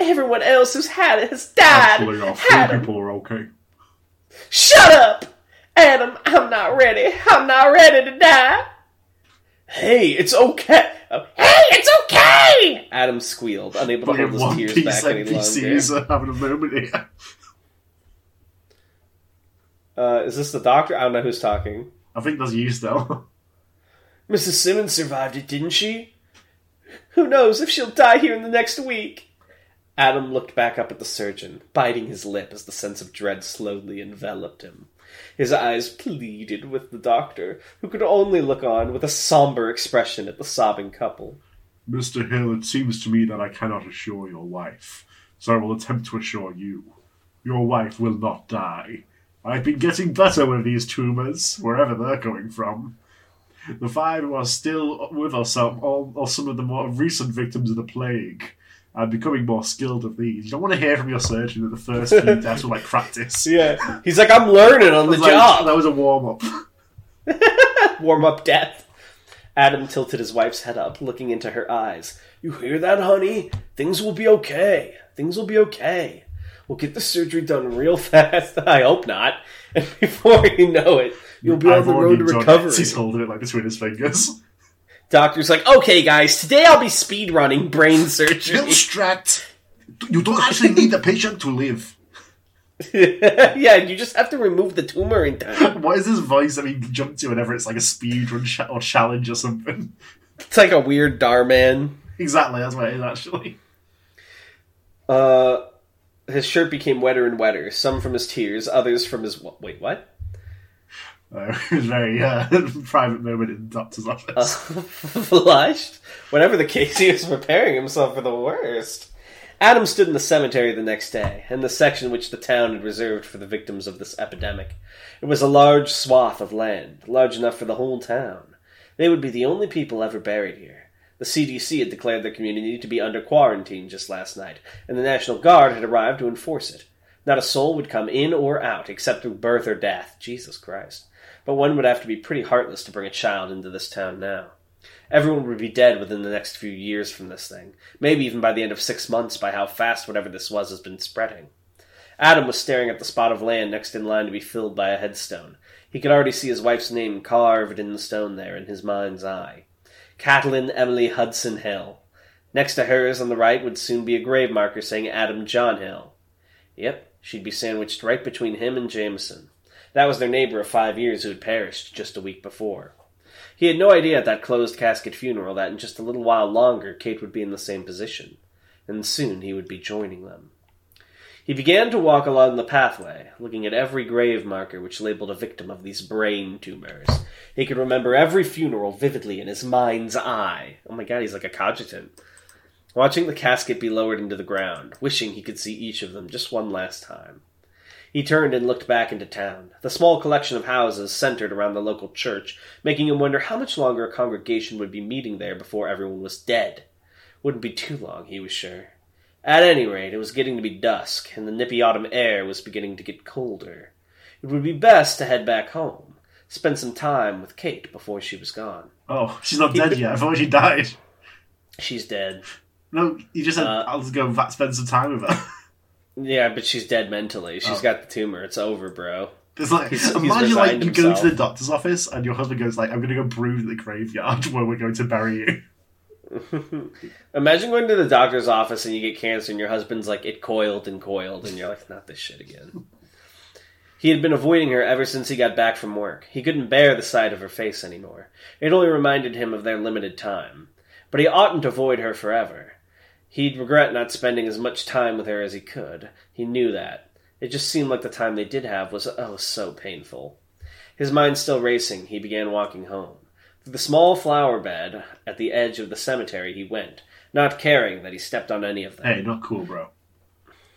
Everyone else who's had it has died. Actually, our three Adam, people are okay. Shut up! Adam, I'm not ready. I'm not ready to die. Hey, it's okay. Oh, hey, it's okay! Adam squealed, unable to hold his tears Piece back any longer. NPCs are having a moment here. Uh, is this the doctor? I don't know who's talking. I think that's you still. [laughs] Mrs. Simmons survived it, didn't she? Who knows if she'll die here in the next week? Adam looked back up at the surgeon, biting his lip as the sense of dread slowly enveloped him. His eyes pleaded with the doctor, who could only look on with a somber expression at the sobbing couple. Mr. Hill, it seems to me that I cannot assure your wife, so I will attempt to assure you. Your wife will not die. I've been getting better with these tumours, wherever they're coming from. The five who are still with us are, all, some of the more recent victims of the plague. I'm becoming more skilled of these. You don't want to hear from your surgeon that the first few deaths were like practice. Yeah, he's like, I'm learning on the like- job. that was a warm up. [laughs] Warm up death. Adam tilted his wife's head up, looking into her eyes. You hear that, honey? Things will be okay. Things will be okay. We'll get the surgery done real [laughs] fast. I hope not. And [laughs] before you know it, you'll be on I've the road to recovery. He's holding it like between his fingers. Doctor's like, okay, guys, today I'll be speed running brain [laughs] surgery. Strat, you don't actually need the patient to live. [laughs] yeah, you just have to remove the tumor in time. [laughs] What is his voice that he jumped to whenever it's like a speed run ch- or challenge or something? It's like a weird Darman. Exactly, that's what it is actually. Uh, his shirt became wetter and wetter. Some from his tears, others from his wait, what? Uh, [laughs] it was very uh, [laughs] private moment in the doctor's Uh, office. [laughs] flushed. Whatever the case, he was preparing himself for the worst. Adam stood in the cemetery the next day, in the section which the town had reserved for the victims of this epidemic. It was a large swath of land, large enough for the whole town. They would be the only people ever buried here. The CDC had declared their community to be under quarantine just last night, and the National Guard had arrived to enforce it. Not a soul would come in or out, except through birth or death. Jesus Christ. But one would have to be pretty heartless to bring a child into this town now. Everyone would be dead within the next few years from this thing, maybe even by the end of six months by how fast whatever this was has been spreading. Adam was staring at the spot of land next in line to be filled by a headstone. He could already see his wife's name carved in the stone there in his mind's eye. Catelyn Emily Hudson Hill. Next to hers on the right would soon be a grave marker saying Adam John Hill. Yep, she'd be sandwiched right between him and Jameson. That was their neighbor of five years who had perished just a week before. He had no idea at that closed casket funeral that in just a little while longer Kate would be in the same position, and soon he would be joining them. He began to walk along the pathway, looking at every grave marker which labeled a victim of these brain tumors. He could remember every funeral vividly in his mind's eye. Oh my god, he's like a cogitant. Watching the casket be lowered into the ground, wishing he could see each of them just one last time. He turned and looked back into town, the small collection of houses centered around the local church, making him wonder how much longer a congregation would be meeting there before everyone was dead. Wouldn't be too long, he was sure. At any rate, it was getting to be dusk, and the nippy autumn air was beginning to get colder. It would be best to head back home, spend some time with Kate before she was gone. Oh, she's not dead yet. I thought she died. She's dead. No, you just said Uh, I'll just go spend some time with her. [laughs] Yeah, but she's dead mentally. She's Oh. got the tumor. It's over, bro. It's like He's- he's imagine like resigned you go to the doctor's office and your husband goes like, "I'm going to go brood at the graveyard [laughs] where we're going to bury you." [laughs] Imagine going to the doctor's office and you get cancer and your husband's like, it coiled and coiled, and you're like, not this shit again. He had been avoiding her ever since he got back from work. He couldn't bear the sight of her face anymore. It only reminded him of their limited time. But he oughtn't avoid her forever. He'd regret not spending as much time with her as he could. He knew that. It just seemed like the time they did have was, oh, so painful. His mind still racing, he began walking home. Through the small flower bed at the edge of the cemetery he went, not caring that he stepped on any of them. Hey, not cool, bro.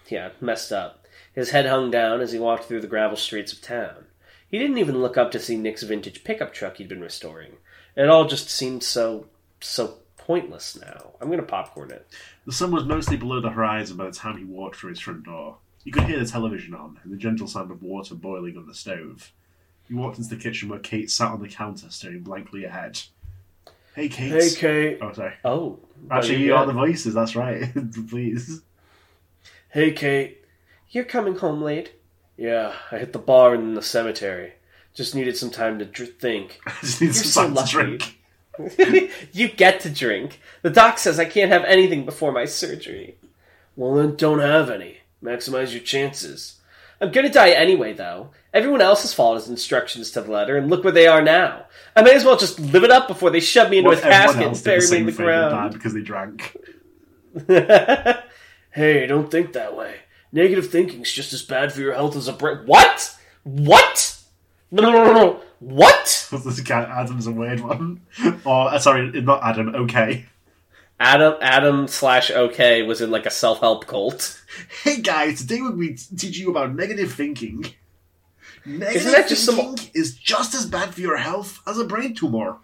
Yeah, messed up. His head hung down as he walked through the gravel streets of town. He didn't even look up to see Nick's vintage pickup truck he'd been restoring. It all just seemed so, so pointless now. I'm gonna popcorn it. The sun was mostly below the horizon by the time he walked through his front door. You could hear the television on and the gentle sound of water boiling on the stove. He walked into the kitchen where Kate sat on the counter staring blankly ahead. Hey, Kate. Hey, Kate. Oh, sorry. Oh, Actually, you are the voices. That's right. [laughs] Please. Hey, Kate. You're coming home late? Yeah, I hit the bar then the cemetery. Just needed some time to dr- think. I [laughs] just need You're some so time to lucky. drink. [laughs] you get to drink. The doc says I can't have anything before my surgery. Well, then don't have any. Maximize your chances. I'm gonna die anyway, though. Everyone else has followed his instructions to the letter, and look where they are now. I may as well just live it up before they shove me into What a casket and bury me in the ground. because they drank. [laughs] hey, don't think that way. Negative thinking's just as bad for your health as a brain. What? What? No, no, no, no. What? [laughs] this guy Adam's a weird one. [laughs] Or uh, sorry, not Adam. Okay. Adam, Adam slash OK was in like a self help cult. [laughs] Hey guys, today we'll be teaching you about negative thinking. Negative Isn't that just some- thinking is just as bad for your health as a brain tumor.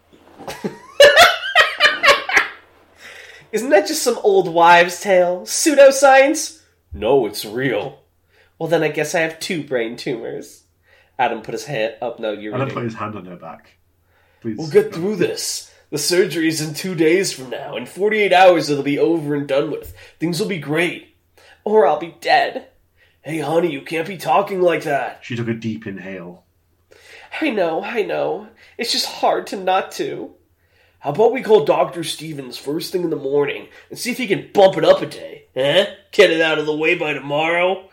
Isn't that just some old wives' tale? Pseudoscience? No, it's real. Well, then I guess I have two brain tumors. Adam put his hand up. No, you're Adam reading. put his hand on her back. Please. We'll get through this. The surgery's in two days from now. In 48 hours, it'll be over and done with. Things will be great. Or I'll be dead. Hey, honey, you can't be talking like that. She took a deep inhale. I know, I know. It's just hard to not to. How about we call Dr. Stevens first thing in the morning and see if he can bump it up a day? Eh? Get it out of the way by tomorrow?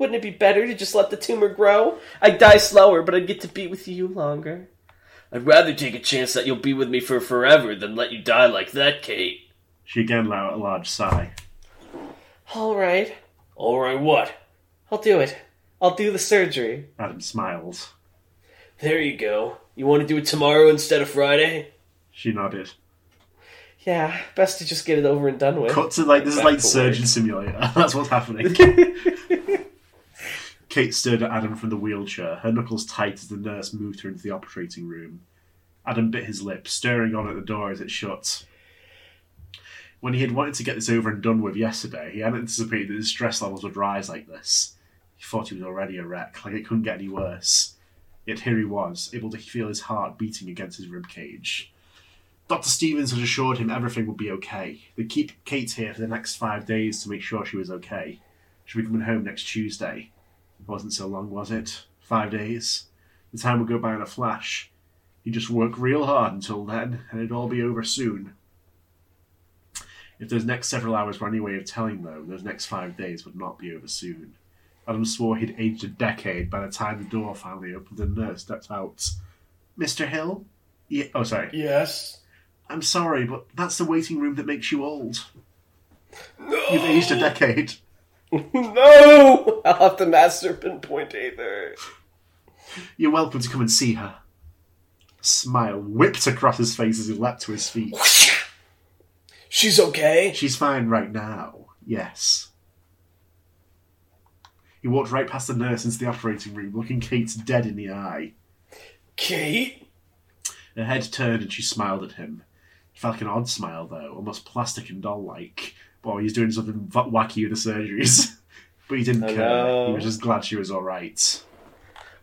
Wouldn't it be better to just let the tumor grow? I'd die slower, but I'd get to be with you longer. I'd rather take a chance that you'll be with me for forever than let you die like that, Kate. She again let out a large sigh. All right. All right, what? I'll do it. I'll do the surgery. Adam smiles. There you go. You want to do it tomorrow instead of Friday? She nodded. Yeah, best to just get it over and done with. Cut to like this is like to Surgeon work. Simulator. [laughs] That's what's happening. [laughs] [laughs] Kate stared at Adam from the wheelchair, her knuckles tight as the nurse moved her into the operating room. Adam bit his lip, staring on at the door as it shut. When he had wanted to get this over and done with yesterday, he hadn't anticipated that his stress levels would rise like this. He thought he was already a wreck, like it couldn't get any worse. Yet here he was, able to feel his heart beating against his rib cage. Dr. Stevens had assured him everything would be okay. They'd keep Kate here for the next five days to make sure she was okay. She'll be coming home next Tuesday. Wasn't so long, was it? Five days. The time would go by in a flash. He'd just work real hard until then, and it'd all be over soon. If those next several hours were any way of telling, though, those next five days would not be over soon. Adam swore he'd aged a decade by the time the door finally opened and the nurse stepped out. Mr. Hill? Yeah, oh, sorry. Yes. I'm sorry, but that's the waiting room that makes you old. No! You've aged a decade. [laughs] no! I'll have to master pinpoint either. You're welcome to come and see her. A smile whipped across his face as he leapt to his feet. She's okay. She's fine right now. Yes. He walked right past the nurse into the operating room, looking Kate dead in the eye. Kate? Her head turned and she smiled at him. It felt like an odd smile, though, almost plastic and doll like. Boy, he's doing something v- wacky with the surgeries. [laughs] but he didn't I care. He was just glad she was alright.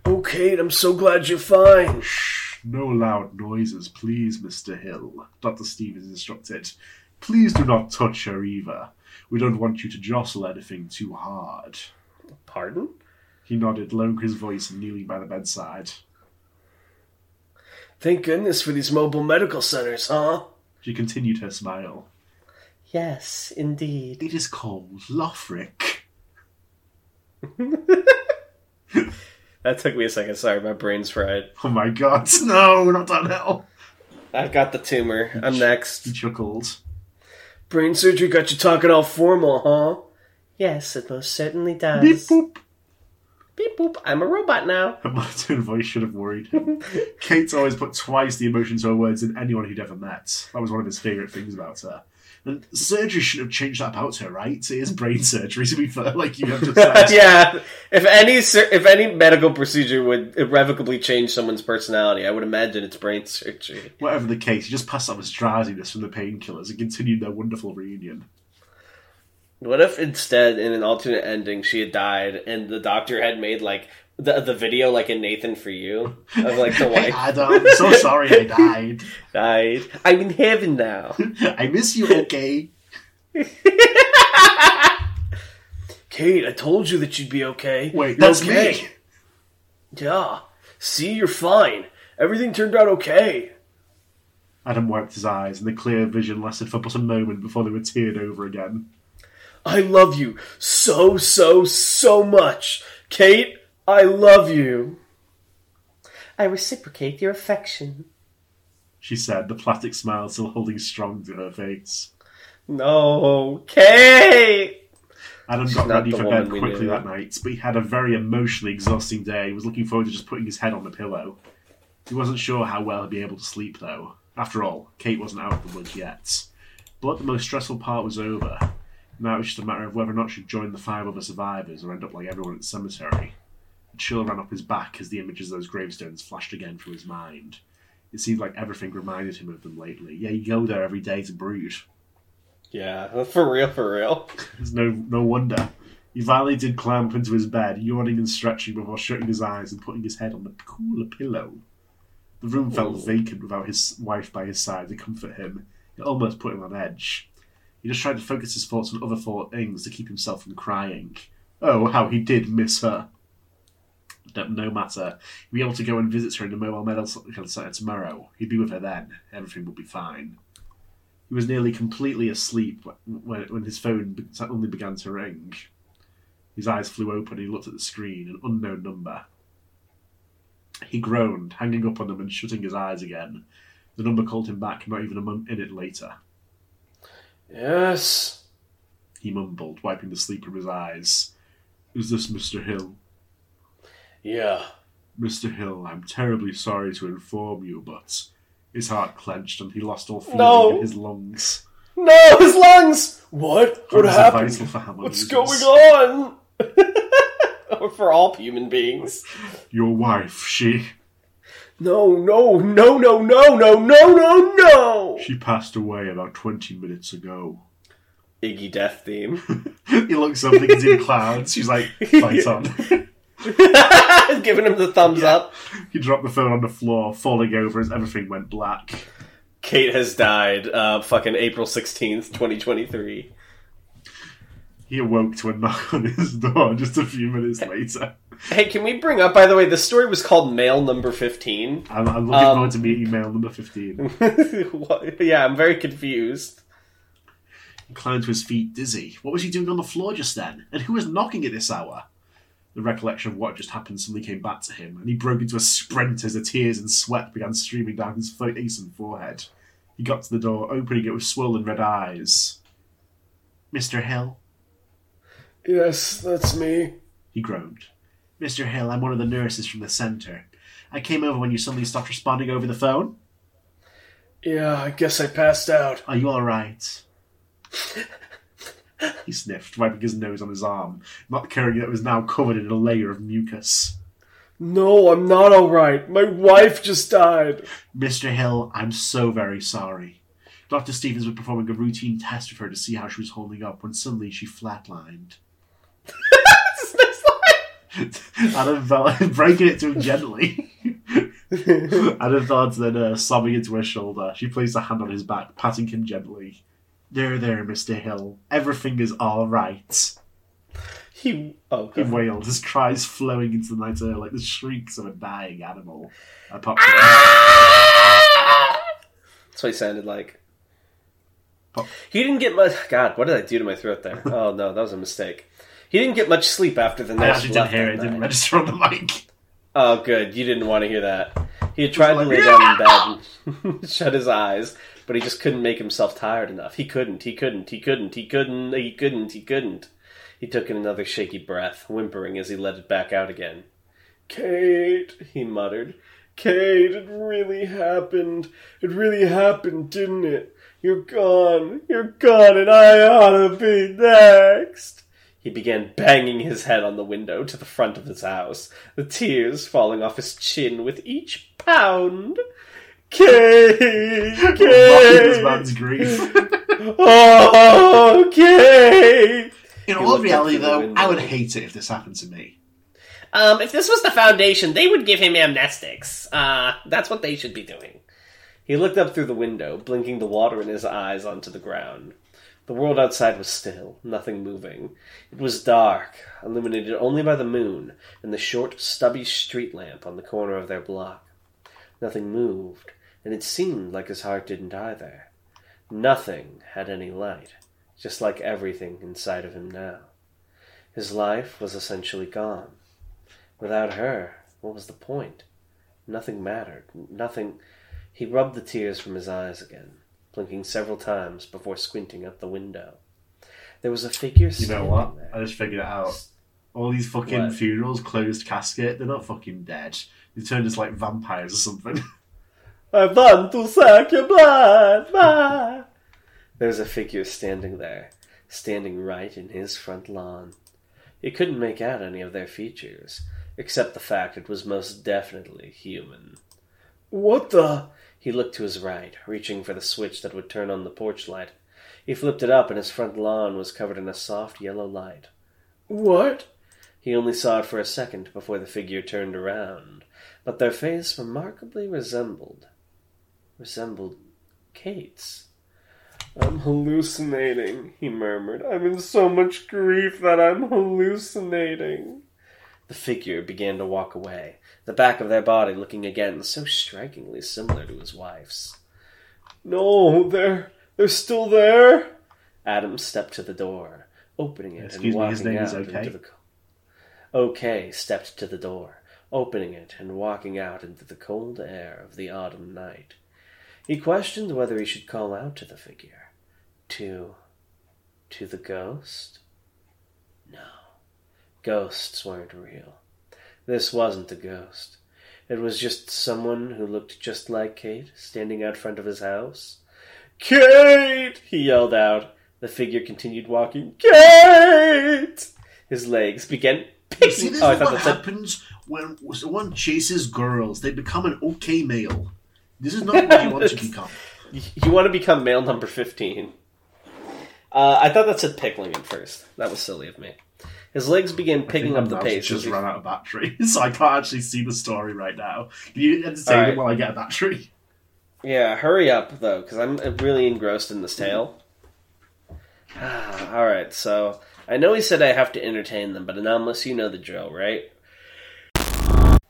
Oh, Kate, I'm so glad you're fine. Shh, no loud noises, please, Mr. Hill, Dr. Stevens instructed. Please do not touch her either. We don't want you to jostle anything too hard. Pardon? He nodded, lowering his voice and kneeling by the bedside. Thank goodness for these mobile medical centers, huh? She continued her smile. Yes, indeed. It is called Lothric. [laughs] That took me a second. Sorry, my brain's fried. Oh my god, [laughs] no, not that hell. I've got the tumor. I'm next. He chuckled. Brain surgery got you talking all formal, huh? Yes, it most certainly does. Beep boop. Beep boop. I'm a robot now. [laughs] Her monotone voice should have worried him. Kate's always put twice the emotion to her words than anyone he'd ever met. That was one of his favourite things about her. And surgery should have changed that about her, right? It is brain [laughs] surgery, to be fair, like you have to. [laughs] yeah. If any if any medical procedure would irrevocably change someone's personality, I would imagine it's brain surgery. Whatever the case, he just passed off his drowsiness from the painkillers and continued their wonderful reunion. What if instead, in an alternate ending, she had died and the doctor had made like the the video like in Nathan for You of like the [laughs] Hey, wife Adam, I'm so sorry I died. [laughs] died. I'm in heaven now. [laughs] I miss you, okay? Kate, I told you that you'd be okay. Wait, You're that's okay. me. Yeah. See, you're fine. Everything turned out okay. Adam wiped his eyes, and the clear vision lasted for but a moment before they were teared over again. I love you so, so, so much. Kate, I love you. I reciprocate your affection. She said, the plastic smile still holding strong to her face. No, Kate! Adam She's got not ready for bed quickly that night, but he had a very emotionally exhausting day. He was looking forward to just putting his head on the pillow. He wasn't sure how well he'd be able to sleep, though. After all, Kate wasn't out of the woods yet. But the most stressful part was over. Now it was just a matter of whether or not she'd join the five other survivors or end up like everyone at the cemetery. A chill ran up his back as the images of those gravestones flashed again through his mind. It seemed like everything reminded him of them lately. Yeah, you go there every day to brood. Yeah, [laughs] for real, for real. There's no no wonder. He finally did climb up into his bed, yawning and stretching before shutting his eyes and putting his head on the cooler pillow. The room felt Ooh. vacant without his wife by his side to comfort him. It almost put him on edge. He just tried to focus his thoughts on other things to keep himself from crying. Oh, how he did miss her. No, no matter. He'd be able to go and visit her in the mobile medical centre tomorrow. He'd be with her then. Everything would be fine. He was nearly completely asleep when, when his phone suddenly began to ring. His eyes flew open and he looked at the screen, an unknown number. He groaned, hanging up on them and shutting his eyes again. The number called him back not even a minute later. Yes. He mumbled, wiping the sleep from his eyes. Is this Mr. Hill? Yeah. Mr. Hill, I'm terribly sorry to inform you, but his heart clenched and he lost all feeling No. in his lungs. No, his lungs! What? What happened? vital for hammer What's users. going on? Or [laughs] for all human beings. Your wife, she No, no, no, no, no, no, no, no, no! she passed away about twenty minutes ago. Iggy Death theme. [laughs] he looks up, looks in clouds. She's like, [laughs] fight on. [laughs] Giving him the thumbs up. he dropped the phone on the floor, falling over as everything went black. Kate has died, uh, fucking April 16th, 2023. He awoke to a knock on his door just a few minutes later. Hey, can we bring up, by the way, the story was called Mail Number 15. I'm, I'm looking Um, forward to meeting email number 15. [laughs] What? yeah, I'm very confused. He climbed to his feet, dizzy. What was he doing on the floor just then? And who was knocking at this hour? The recollection of what just happened suddenly came back to him, and he broke into a sprint as the tears and sweat began streaming down his face and forehead. He got to the door, opening it with swollen red eyes. Mr. Hill? Yes, that's me. He groaned. Mr. Hill, I'm one of the nurses from the centre. I came over when you suddenly stopped responding over the phone. Yeah, I guess I passed out. Are you alright? [laughs] [laughs] he sniffed, wiping his nose on his arm, not caring that it was now covered in a layer of mucus. No, I'm not alright. My wife just died. Mr. Hill, I'm so very sorry. Dr. Stevens was performing a routine test of her to see how she was holding up when suddenly she flatlined. [laughs] Adam felt [laughs] breaking it to him gently. Adam thought then uh, sobbing into her shoulder. She placed a hand on his back, patting him gently. There, there, Mr. Hill. Everything is all right. He. Oh, He God. wailed, his cries flowing into the night air like the shrieks of a dying animal. I popped That's what he sounded like. Pop- He didn't get much. God, what did I do to my throat there? [laughs] Oh no, that was a mistake. He didn't get much sleep after the night. I nurse actually didn't left hear it, it didn't register on the mic. Oh, good. You didn't want to hear that. He had tried to lay down in [laughs] bed and [laughs] shut his eyes, but he just couldn't make himself tired enough. He couldn't. He couldn't. He couldn't. He couldn't. He couldn't. He couldn't. He took in another shaky breath, whimpering as he let it back out again. Kate, he muttered. Kate, it really happened. It really happened, didn't it? You're gone. You're gone, and I ought to be next. He began banging his head on the window to the front of his house, the tears falling off his chin with each pound. Kate, Mocking this Kate, man's grief. [laughs] oh, Kate. In He all reality, up through the though. I would hate it if this happened to me. Um, if this was the Foundation, they would give him amnestics. Uh, that's what they should be doing. He looked up through the window, blinking the water in his eyes onto the ground. The world outside was still, nothing moving. It was dark, illuminated only by the moon and the short, stubby street lamp on the corner of their block. Nothing moved, and it seemed like his heart didn't either. Nothing had any light, just like everything inside of him now. His life was essentially gone. Without her, what was the point? Nothing mattered. Nothing. He rubbed the tears from his eyes again, blinking several times before squinting out the window. There was a figure You know what? there. I just figured it out. All these fucking What? funerals, closed casket, they're not fucking dead. They turned into like vampires or something. [laughs] I want to suck your blood. Bye. There was a figure standing there, standing right in his front lawn. He couldn't make out any of their features, except the fact it was most definitely human. What the? He looked to his right, reaching for the switch that would turn on the porch light. He flipped it up, and his front lawn was covered in a soft yellow light. What? He only saw it for a second before the figure turned around, but their face remarkably resembled resembled Kate's. I'm hallucinating, he murmured. I'm in so much grief that I'm hallucinating. The figure began to walk away, the back of their body looking again so strikingly similar to his wife's. No, they're they're still there. Adam stepped to the door, opening it Excuse and me, walking is out OK? into the. co- OK stepped to the door, opening it and walking out into the cold air of the autumn night. He questioned whether he should call out to the figure. To. to the ghost? No. Ghosts weren't real. This wasn't a ghost. It was just someone who looked just like Kate standing out front of his house. Kate! he yelled out. The figure continued walking. Kate! His legs began You see, this Oh, is what happens when someone chases girls. They become an okay male. This is not what you want to [laughs] become. You want to become male number 15. Uh, I thought that said pickling at first. That was silly of me. His legs began picking up the pace. Just ran out of battery, [laughs] so I can't actually see the story right now. Can you entertain Alright. it while I get a battery? Yeah, hurry up, though, because I'm really engrossed in this tale. [sighs] Alright, so I know he said I have to entertain them, but Anomalous, you know the drill, right?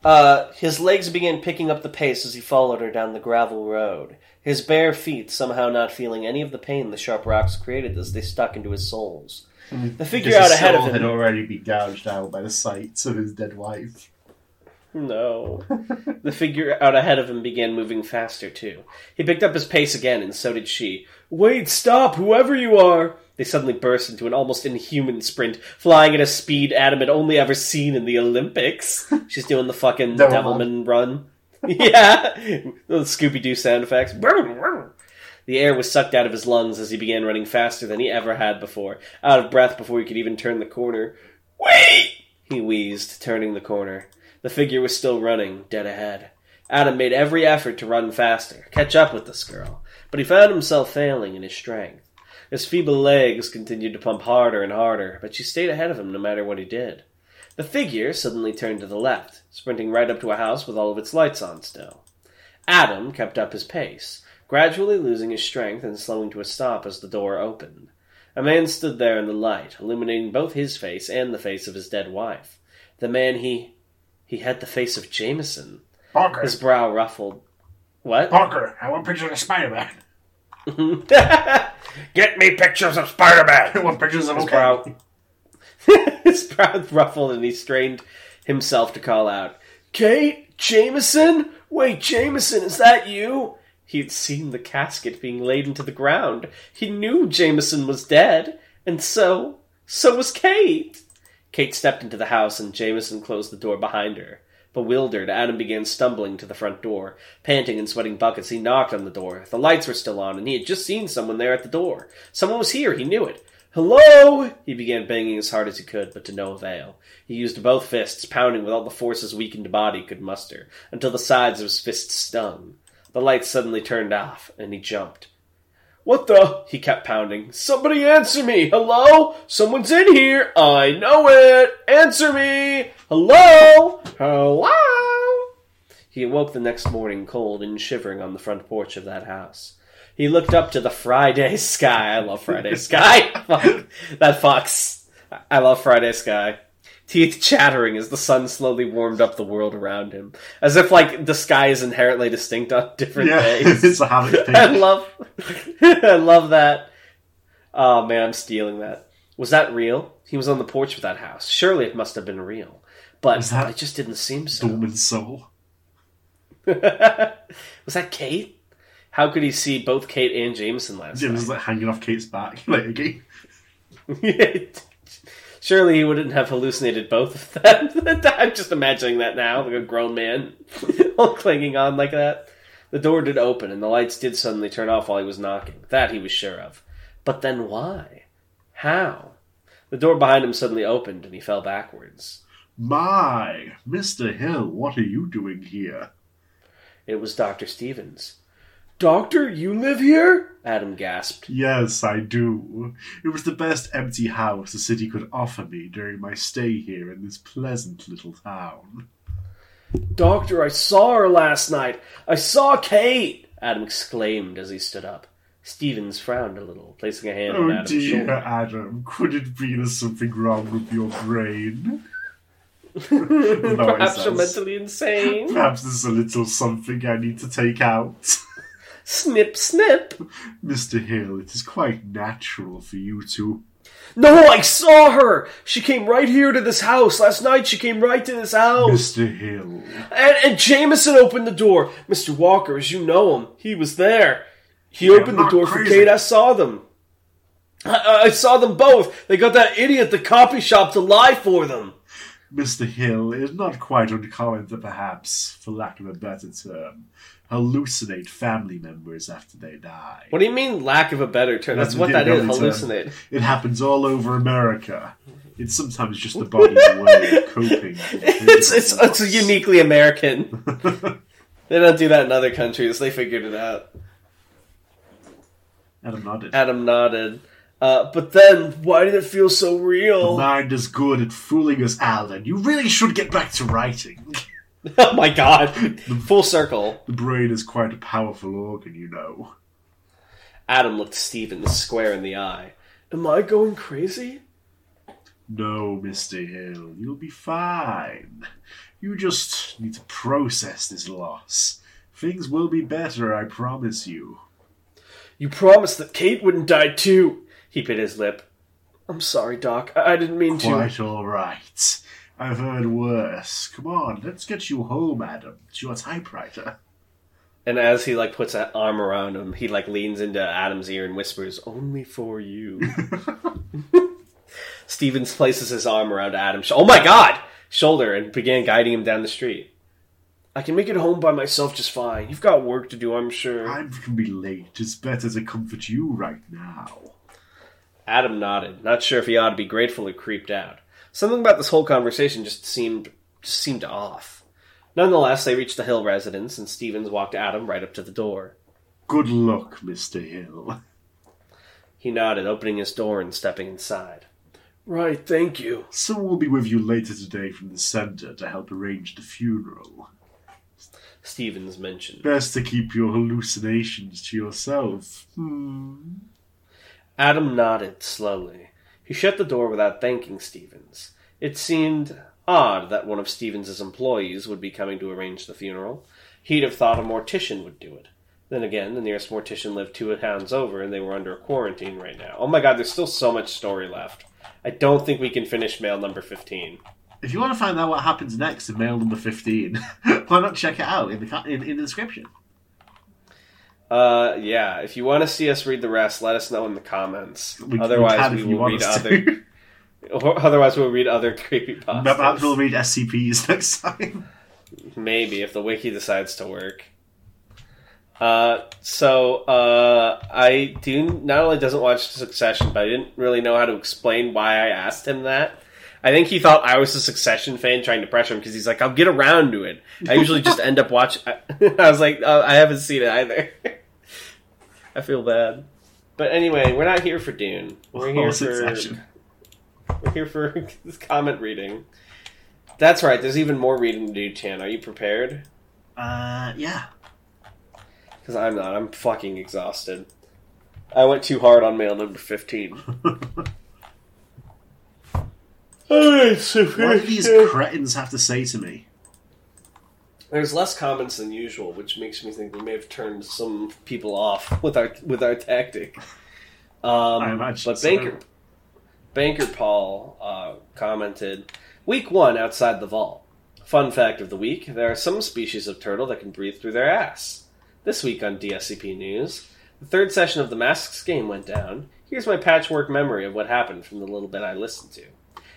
Uh, his legs began picking up the pace as he followed her down the gravel road, his bare feet somehow not feeling any of the pain the sharp rocks created as they stuck into his soles. The figure out ahead of him had already been gouged out by the sight of his dead wife. No. [laughs] the figure out ahead of him began moving faster, too. He picked up his pace again, and so did she. Wait, stop, whoever you are! They suddenly burst into an almost inhuman sprint, flying at a speed Adam had only ever seen in the Olympics. [laughs] She's doing the fucking Devilman. Devilman run. [laughs] yeah, the Scooby Doo sound effects. The air was sucked out of his lungs as he began running faster than he ever had before, out of breath before he could even turn the corner. Wait! He wheezed, turning the corner. The figure was still running, dead ahead. Adam made every effort to run faster, catch up with this girl, but he found himself failing in his strength. His feeble legs continued to pump harder and harder, but she stayed ahead of him no matter what he did. The figure suddenly turned to the left, sprinting right up to a house with all of its lights on still. Adam kept up his pace, gradually losing his strength and slowing to a stop as the door opened. A man stood there in the light, illuminating both his face and the face of his dead wife. The man he. he had the face of Jameson. Parker. His brow ruffled. What? Parker, I want pictures of Spider-Man. [laughs] Get me pictures of Spider I Man! [laughs] want pictures of brow. [laughs] his brow ruffled and he strained himself to call out, Kate? Jameson? Wait, Jameson, is that you? He had seen the casket being laid into the ground. He knew Jameson was dead, and so, so was Kate. Kate stepped into the house and Jameson closed the door behind her. Bewildered, Adam began stumbling to the front door. Panting and sweating buckets, he knocked on the door. The lights were still on, and he had just seen someone there at the door. Someone was here, he knew it. Hello! He began banging as hard as he could, but to no avail. He used both fists, pounding with all the force his weakened body could muster, until the sides of his fists stung. The lights suddenly turned off, and he jumped. What the? He kept pounding. Somebody answer me! Hello? Someone's in here! I know it! Answer me! Hello? Hello? He awoke the next morning cold and shivering on the front porch of that house. He looked up to the Friday [laughs] sky. I love Friday sky. [laughs] That fucks. I love Friday sky. Teeth chattering as the sun slowly warmed up the world around him. As if, like, the sky is inherently distinct on different Yeah, [laughs] days. it's a [laughs] thing. I love, [laughs] I love that. Oh man, I'm stealing that. Was that real? He was on the porch of that house. Surely it must have been real, but it just didn't seem so. Dormant soul. was that Kate? How could he see both Kate and Jameson last Jim night? was like hanging off Kate's back, like again. Surely he wouldn't have hallucinated both of them. [laughs] I'm just imagining that now, like a grown man [laughs] all clinging on like that. The door did open, and the lights did suddenly turn off while he was knocking. That he was sure of. But then why? How? The door behind him suddenly opened, and he fell backwards. My, Mr. Hill, what are you doing here? It was Dr. Stevens. Doctor, you live here? Adam gasped. Yes, I do. It was the best empty house the city could offer me during my stay here in this pleasant little town. Doctor, I saw her last night. I saw Kate! Adam exclaimed as he stood up. Stevens frowned a little, placing a hand on Oh Adam's dear, shoulder. Adam, could it be there's something wrong with your brain? [laughs] Perhaps you're mentally insane. Perhaps there's a little something I need to take out. [laughs] snip, snip. Mr. Hill, it is quite natural for you to. No, I saw her. She came right here to this house last night. She came right to this house, Mr. Hill. and, and Jameson opened the door. Mister Walker, as you know him, he was there. He Yeah, opened the door for. Kate. I saw them. I, I saw them both. They got that idiot at the copy shop to lie for them. Mr. Hill, it is not quite uncommon to perhaps, for lack of a better term, hallucinate family members after they die. What do you mean, lack of a better term? That's That's what that is. only term. Hallucinate. It happens all over America. It's sometimes just the [laughs] body's way of coping. [laughs] It's it's it's uniquely American. [laughs] They don't do that in other countries. They figured it out. Adam nodded. Adam nodded. Uh, but then, why did it feel so real? The Mind is good at fooling us, Alan. You really should get back to writing. [laughs] oh my god. Full circle. The brain is quite a powerful organ, you know. Adam looked Stevens square in the eye. Am I going crazy? No, Mr. Hill, you'll be fine. You just need to process this loss. Things will be better, I promise you. You promised that Kate wouldn't die too. He bit his lip. I'm sorry, Doc. I, I didn't mean to. Quite all right. I've heard worse. Come on, let's get you home, Adam, to your typewriter. And as he like puts an arm around him, he like leans into Adam's ear and whispers, "Only for you." [laughs] Stevens places his arm around Adam's sh- oh my god shoulder and began guiding him down the street. I can make it home by myself just fine. You've got work to do, I'm sure. I'm gonna be late. It's better to comfort you right now. Adam nodded, not sure if he ought to be grateful or creeped out. Something about this whole conversation just seemed just seemed off. Nonetheless, they reached the Hill residence, and Stevens walked Adam right up to the door. Good luck, Mr. Hill. He nodded, opening his door and stepping inside. Right, thank you. Someone will be with you later today from the center to help arrange the funeral. Stevens mentioned. Best to keep your hallucinations to yourself. Hmm. Adam nodded slowly. He shut the door without thanking Stevens. It seemed odd that one of Stevens's employees would be coming to arrange the funeral. He'd have thought a mortician would do it. Then again, the nearest mortician lived two towns over, and they were under quarantine right now. Oh my god, there's still so much story left. I don't think we can finish mail number 15. If you want to find out what happens next in mail number 15, [laughs] why not check it out in the, in, in the description? Uh, yeah, if you want to see us read the rest, let us know in the comments. We- otherwise, we will read other. [laughs] otherwise, we'll read other creepy [laughs] Perhaps we'll read SCPs next time. [laughs] Maybe if the wiki decides to work. Uh, so uh, I do not only doesn't watch Succession, but I didn't really know how to explain why I asked him that. I think he thought I was a Succession fan trying to pressure him because he's like, "I'll get around to it." I usually just end up watching. I was like, oh, "I haven't seen it either." I feel bad, but anyway, we're not here for Dune. We're here for we're here for [laughs] this comment reading. That's right. There's even more reading to do, Chan. Are you prepared? Uh, yeah. Because I'm not. I'm fucking exhausted. I went too hard on mail number 15. [laughs] Alright, so What do these cretins have to say to me? There's less comments than usual, which makes me think we may have turned some people off [laughs] with our with our tactic. Um, but so. Banker Banker Paul uh, commented, "Week one outside the vault. Fun fact of the week: there are some species of turtle that can breathe through their ass. This week on DSCP News, the third session of the Masks game went down. Here's my patchwork memory of what happened from the little bit I listened to.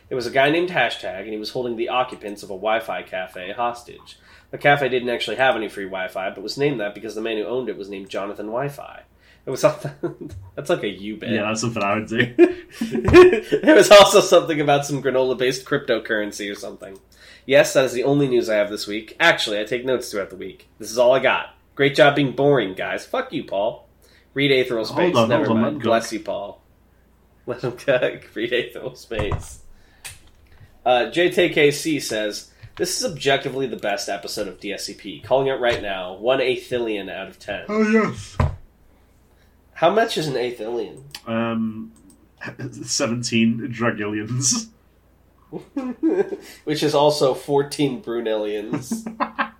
There was a guy named Hashtag, and he was holding the occupants of a Wi-Fi cafe hostage." The cafe didn't actually have any free Wi-Fi, but was named that because the man who owned it was named Jonathan Wi-Fi. It was something [laughs] that's like a U bit. Yeah, that's something I would do. [laughs] there was also something about some granola-based cryptocurrency or something. Yes, that is the only news I have this week. Actually, I take notes throughout the week. This is all I got. Great job being boring, guys. Fuck you, Paul. Read Aethereal Hold Space. on, Never hold on, mind. let Bless you, Paul. Let him [laughs] cook. Read Aethereal Space. Uh, JTKC says, This is objectively the best episode of DSCP. Calling it right now. One aethyllion out of ten. oh, yes. How much is an aethyllion? Um, 17 Dragillions. [laughs] Which is also 14 Brunellians. [laughs]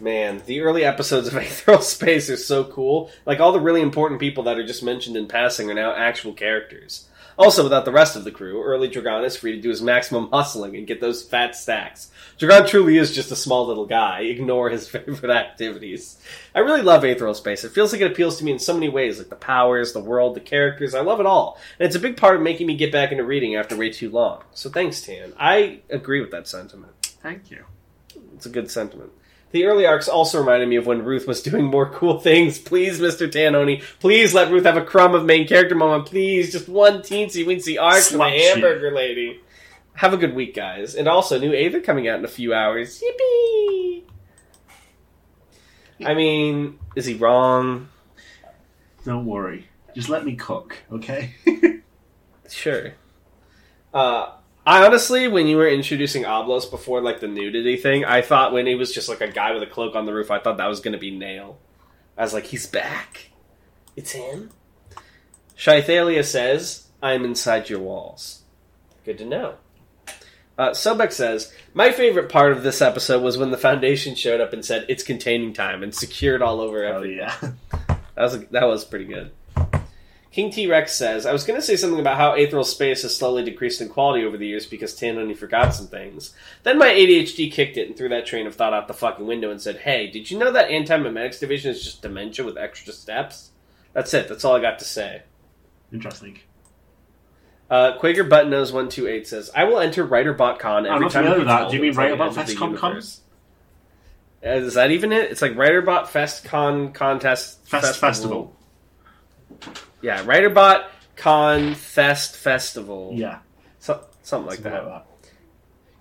Man, the early episodes of [laughs] Aethereal Space are so cool. Like, all the really important people that are just mentioned in passing are now actual characters. Also, without the rest of the crew, early Dragon is free to do his maximum hustling and get those fat stacks. Dragon truly is just a small little guy. Ignore his [laughs] favorite activities. I really love Aethereal Space. It feels like it appeals to me in so many ways, like the powers, the world, the characters. I love it all. And it's a big part of making me get back into reading after way too long. So thanks, Tan. I agree with that sentiment. Thank you. It's a good sentiment. The early arcs also reminded me of when Ruth was doing more cool things. Please, Mr. Tanoni, please let Ruth have a crumb of main character moment. Please, just one teensy weensy arc for my Slut hamburger lady. Have a good week, guys. And also, new Aether coming out in a few hours. Yippee! I mean, is he wrong? Don't worry. Just let me cook, okay? [laughs] Sure. Uh, I honestly, when you were introducing Oblos before, like the nudity thing, I thought when he was just like a guy with a cloak on the roof, I thought that was going to be Nail. I was like, he's back. It's him. Shythalia says, "I'm inside your walls." Good to know. Uh, Sobek says, "My favorite part of this episode was when the Foundation showed up and said it's containing time and secured all over oh, yeah. That was that was pretty good. King T Rex says, I was going to say something about how Aethereal Space has slowly decreased in quality over the years because Tan only forgot some things. Then my ADHD kicked it and threw that train of thought out the fucking window and said, Hey, did you know that Antimemetics Division is just dementia with extra steps? That's it. That's all I got to say. Interesting. Uh, Quaker Button Nose one two eight says, "I will enter WriterBot Con every I'm time." familiar it with gets that. Do you mean WriterBot end of the FestCon Con? Uh, Is that even it? It's like WriterBot Fest Con Contest Fest Festival. Yeah, WriterBot Con Fest Festival. Yeah. so, something like something that.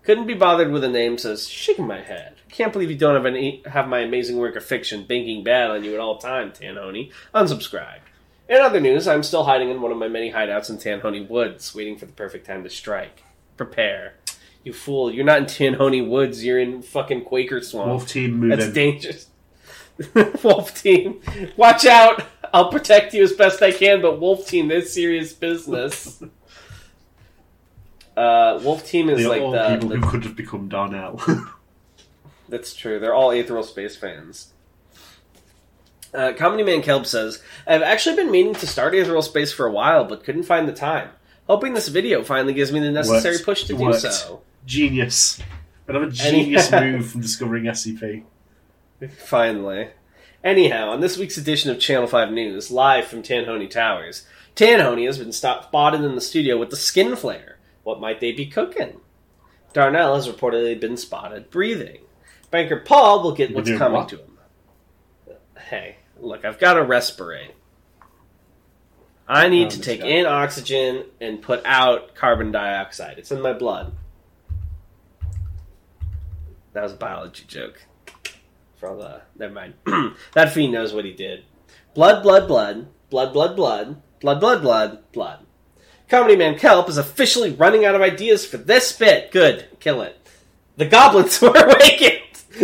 Couldn't be bothered with a name. Says shaking my head. Can't believe you don't have any have my amazing work of fiction banking bad on you at all time, Tanhoney. Unsubscribe. In other news, I'm still hiding in one of my many hideouts in Tanhoney Woods, waiting for the perfect time to strike. Prepare. You fool, you're not in Tanhoney Woods, you're in fucking Quaker Swamp. Wolf team move That's in. dangerous. [laughs] Wolf Team, watch out! I'll protect you as best I can, but Wolf Team, this serious business. [laughs] Uh, Wolf Team is They are like all the, people who could have become Darnell. [laughs] That's true. They're all Aethereal Space fans. Uh, Comedy Man Kelp says, I've actually been meaning to start Aethereal Space for a while, but couldn't find the time. Hoping this video finally gives me the necessary Worked. push to do so. genius. Another genius move from discovering SCP. Finally. Anyhow, on this week's edition of Channel 5 News, live from Tanhoney Towers, Tanhoney has been spotted in the studio with the skin flare. What might they be cooking? Darnell has reportedly been spotted breathing. Banker Paul will get what's coming what? to him. Hey, look, I've got to respirate. I need Oh, to take in oxygen and put out carbon dioxide. It's in my blood. That was a biology joke. All the uh, never mind. [clears throat] that fiend knows what he did. Blood, blood, blood, blood, blood, blood, blood, blood, blood, blood. Comedy Man Kelp is officially running out of ideas for this bit. Good, kill it. The goblins [laughs] were awakened. [laughs]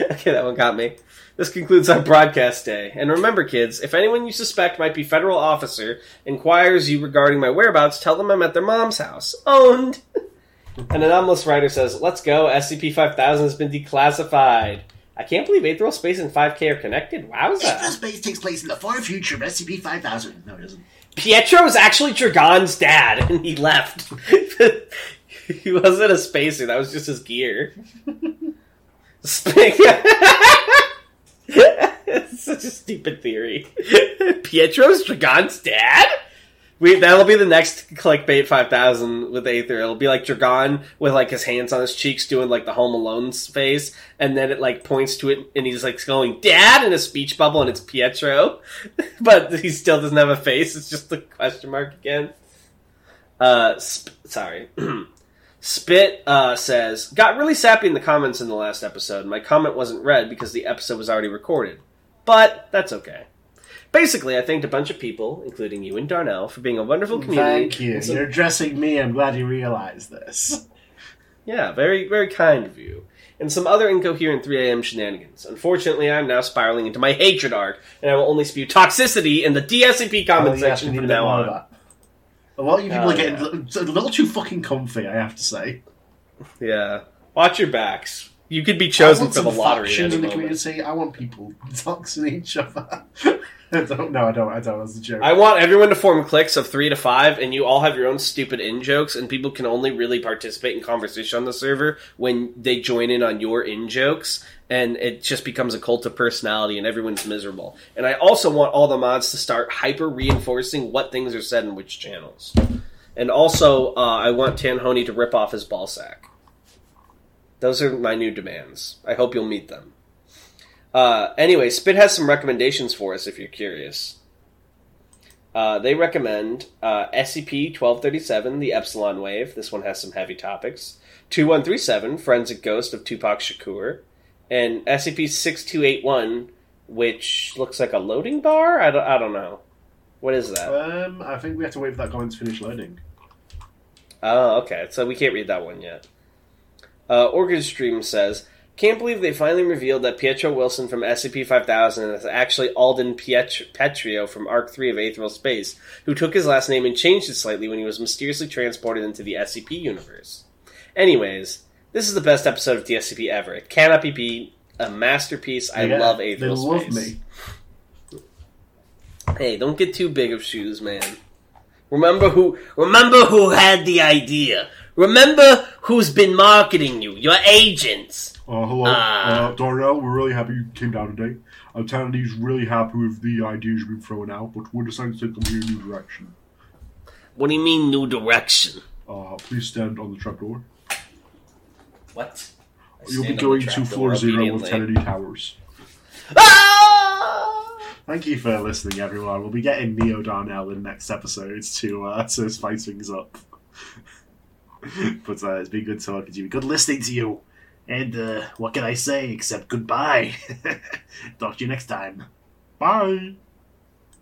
okay, that one got me. This concludes our broadcast day. And remember, kids, if anyone you suspect might be federal officer inquires you regarding my whereabouts, tell them I'm at their mom's house. Owned. [laughs] An anomalous writer says, "Let's go. SCP 5000 has been declassified." I can't believe Aethereal Space and 5K are connected. Wowza! Space takes place in the far future of SCP-5000. No, it doesn't. Pietro is actually Dragon's dad, and he left. [laughs] he wasn't a spacer. That was just his gear. [laughs] It's such a stupid theory. [laughs] Pietro's Dragon's dad? We, that'll be the next clickbait 5000 with Aether. It'll be like Dragon with like his hands on his cheeks doing like the Home Alone's face, and then it like points to it and he's like going, Dad! in a speech bubble, and it's Pietro. [laughs] but he still doesn't have a face, it's just the question mark again. Uh, sp- sorry. [clears throat] Spit uh, says, Got really sappy in the comments in the last episode. My comment wasn't read because the episode was already recorded. But that's okay. Basically, I thanked a bunch of people, including you and Darnell, for being a wonderful community. Thank you. some- You're addressing me. I'm glad you realized this. yeah, very, very kind of you. And some other incoherent 3am shenanigans. Unfortunately, I'm now spiraling into my hatred arc, and I will only spew toxicity in the DSCP oh, comment Oh, section from now on. that. A lot of you people Oh, are uh, getting yeah. a little too fucking comfy, I have to say. Yeah. Watch your backs. You could be chosen for the lottery. in the moment. community. I want people [laughs] doxing each other. [laughs] I. No, I don't. I don't. That's a joke. I want everyone to form cliques of three to five, and you all have your own stupid in jokes, and people can only really participate in conversation on the server when they join in on your in jokes, and it just becomes a cult of personality, and everyone's miserable. And I also want all the mods to start hyper reinforcing what things are said in which channels. And also, uh, I want Tanhoney to rip off his ball sack. Those are my new demands. I hope you'll meet them. Uh, anyway, Spit has some recommendations for us if you're curious. Uh, they recommend uh, SCP 1237, the Epsilon Wave. This one has some heavy topics. 2137, Forensic Ghost of Tupac Shakur. And SCP 6281, which looks like a loading bar? I don't, I don't know. What is that? Um, I think we have to wait for that comment to finish loading. Oh, okay. So we can't read that one yet. Uh, Orchid Stream says, "Can't believe they finally revealed that Pietro Wilson from SCP-5000 is actually Alden Piet- Petrio from Arc 3 of Aethereal Space, who took his last name and changed it slightly when he was mysteriously transported into the SCP universe. Anyways, this is the best episode of DSCP ever. It cannot be beat. A masterpiece. I Yeah, love They Aethereal love Space. me. Hey, don't get too big of shoes, man. Remember who remember who had the idea. Remember who's been marketing you, your agents. Uh, hello, Ah. uh, Darnell. We're really happy you came down today. Uh, Tannedy's really happy with the ideas you've been throwing out, but we're deciding to take them in a new direction. What do you mean new direction? Uh, please stand on the trapdoor. What? You'll be going to floor zero with Kennedy Towers. Ah! Thank you for listening, everyone. We'll be getting Neo Darnell in the next episodes to uh, [laughs] to spice things up. [laughs] but uh, it's been good talking to you. Good listening to you. And uh, what can I say except goodbye? [laughs] Talk to you next time. Bye.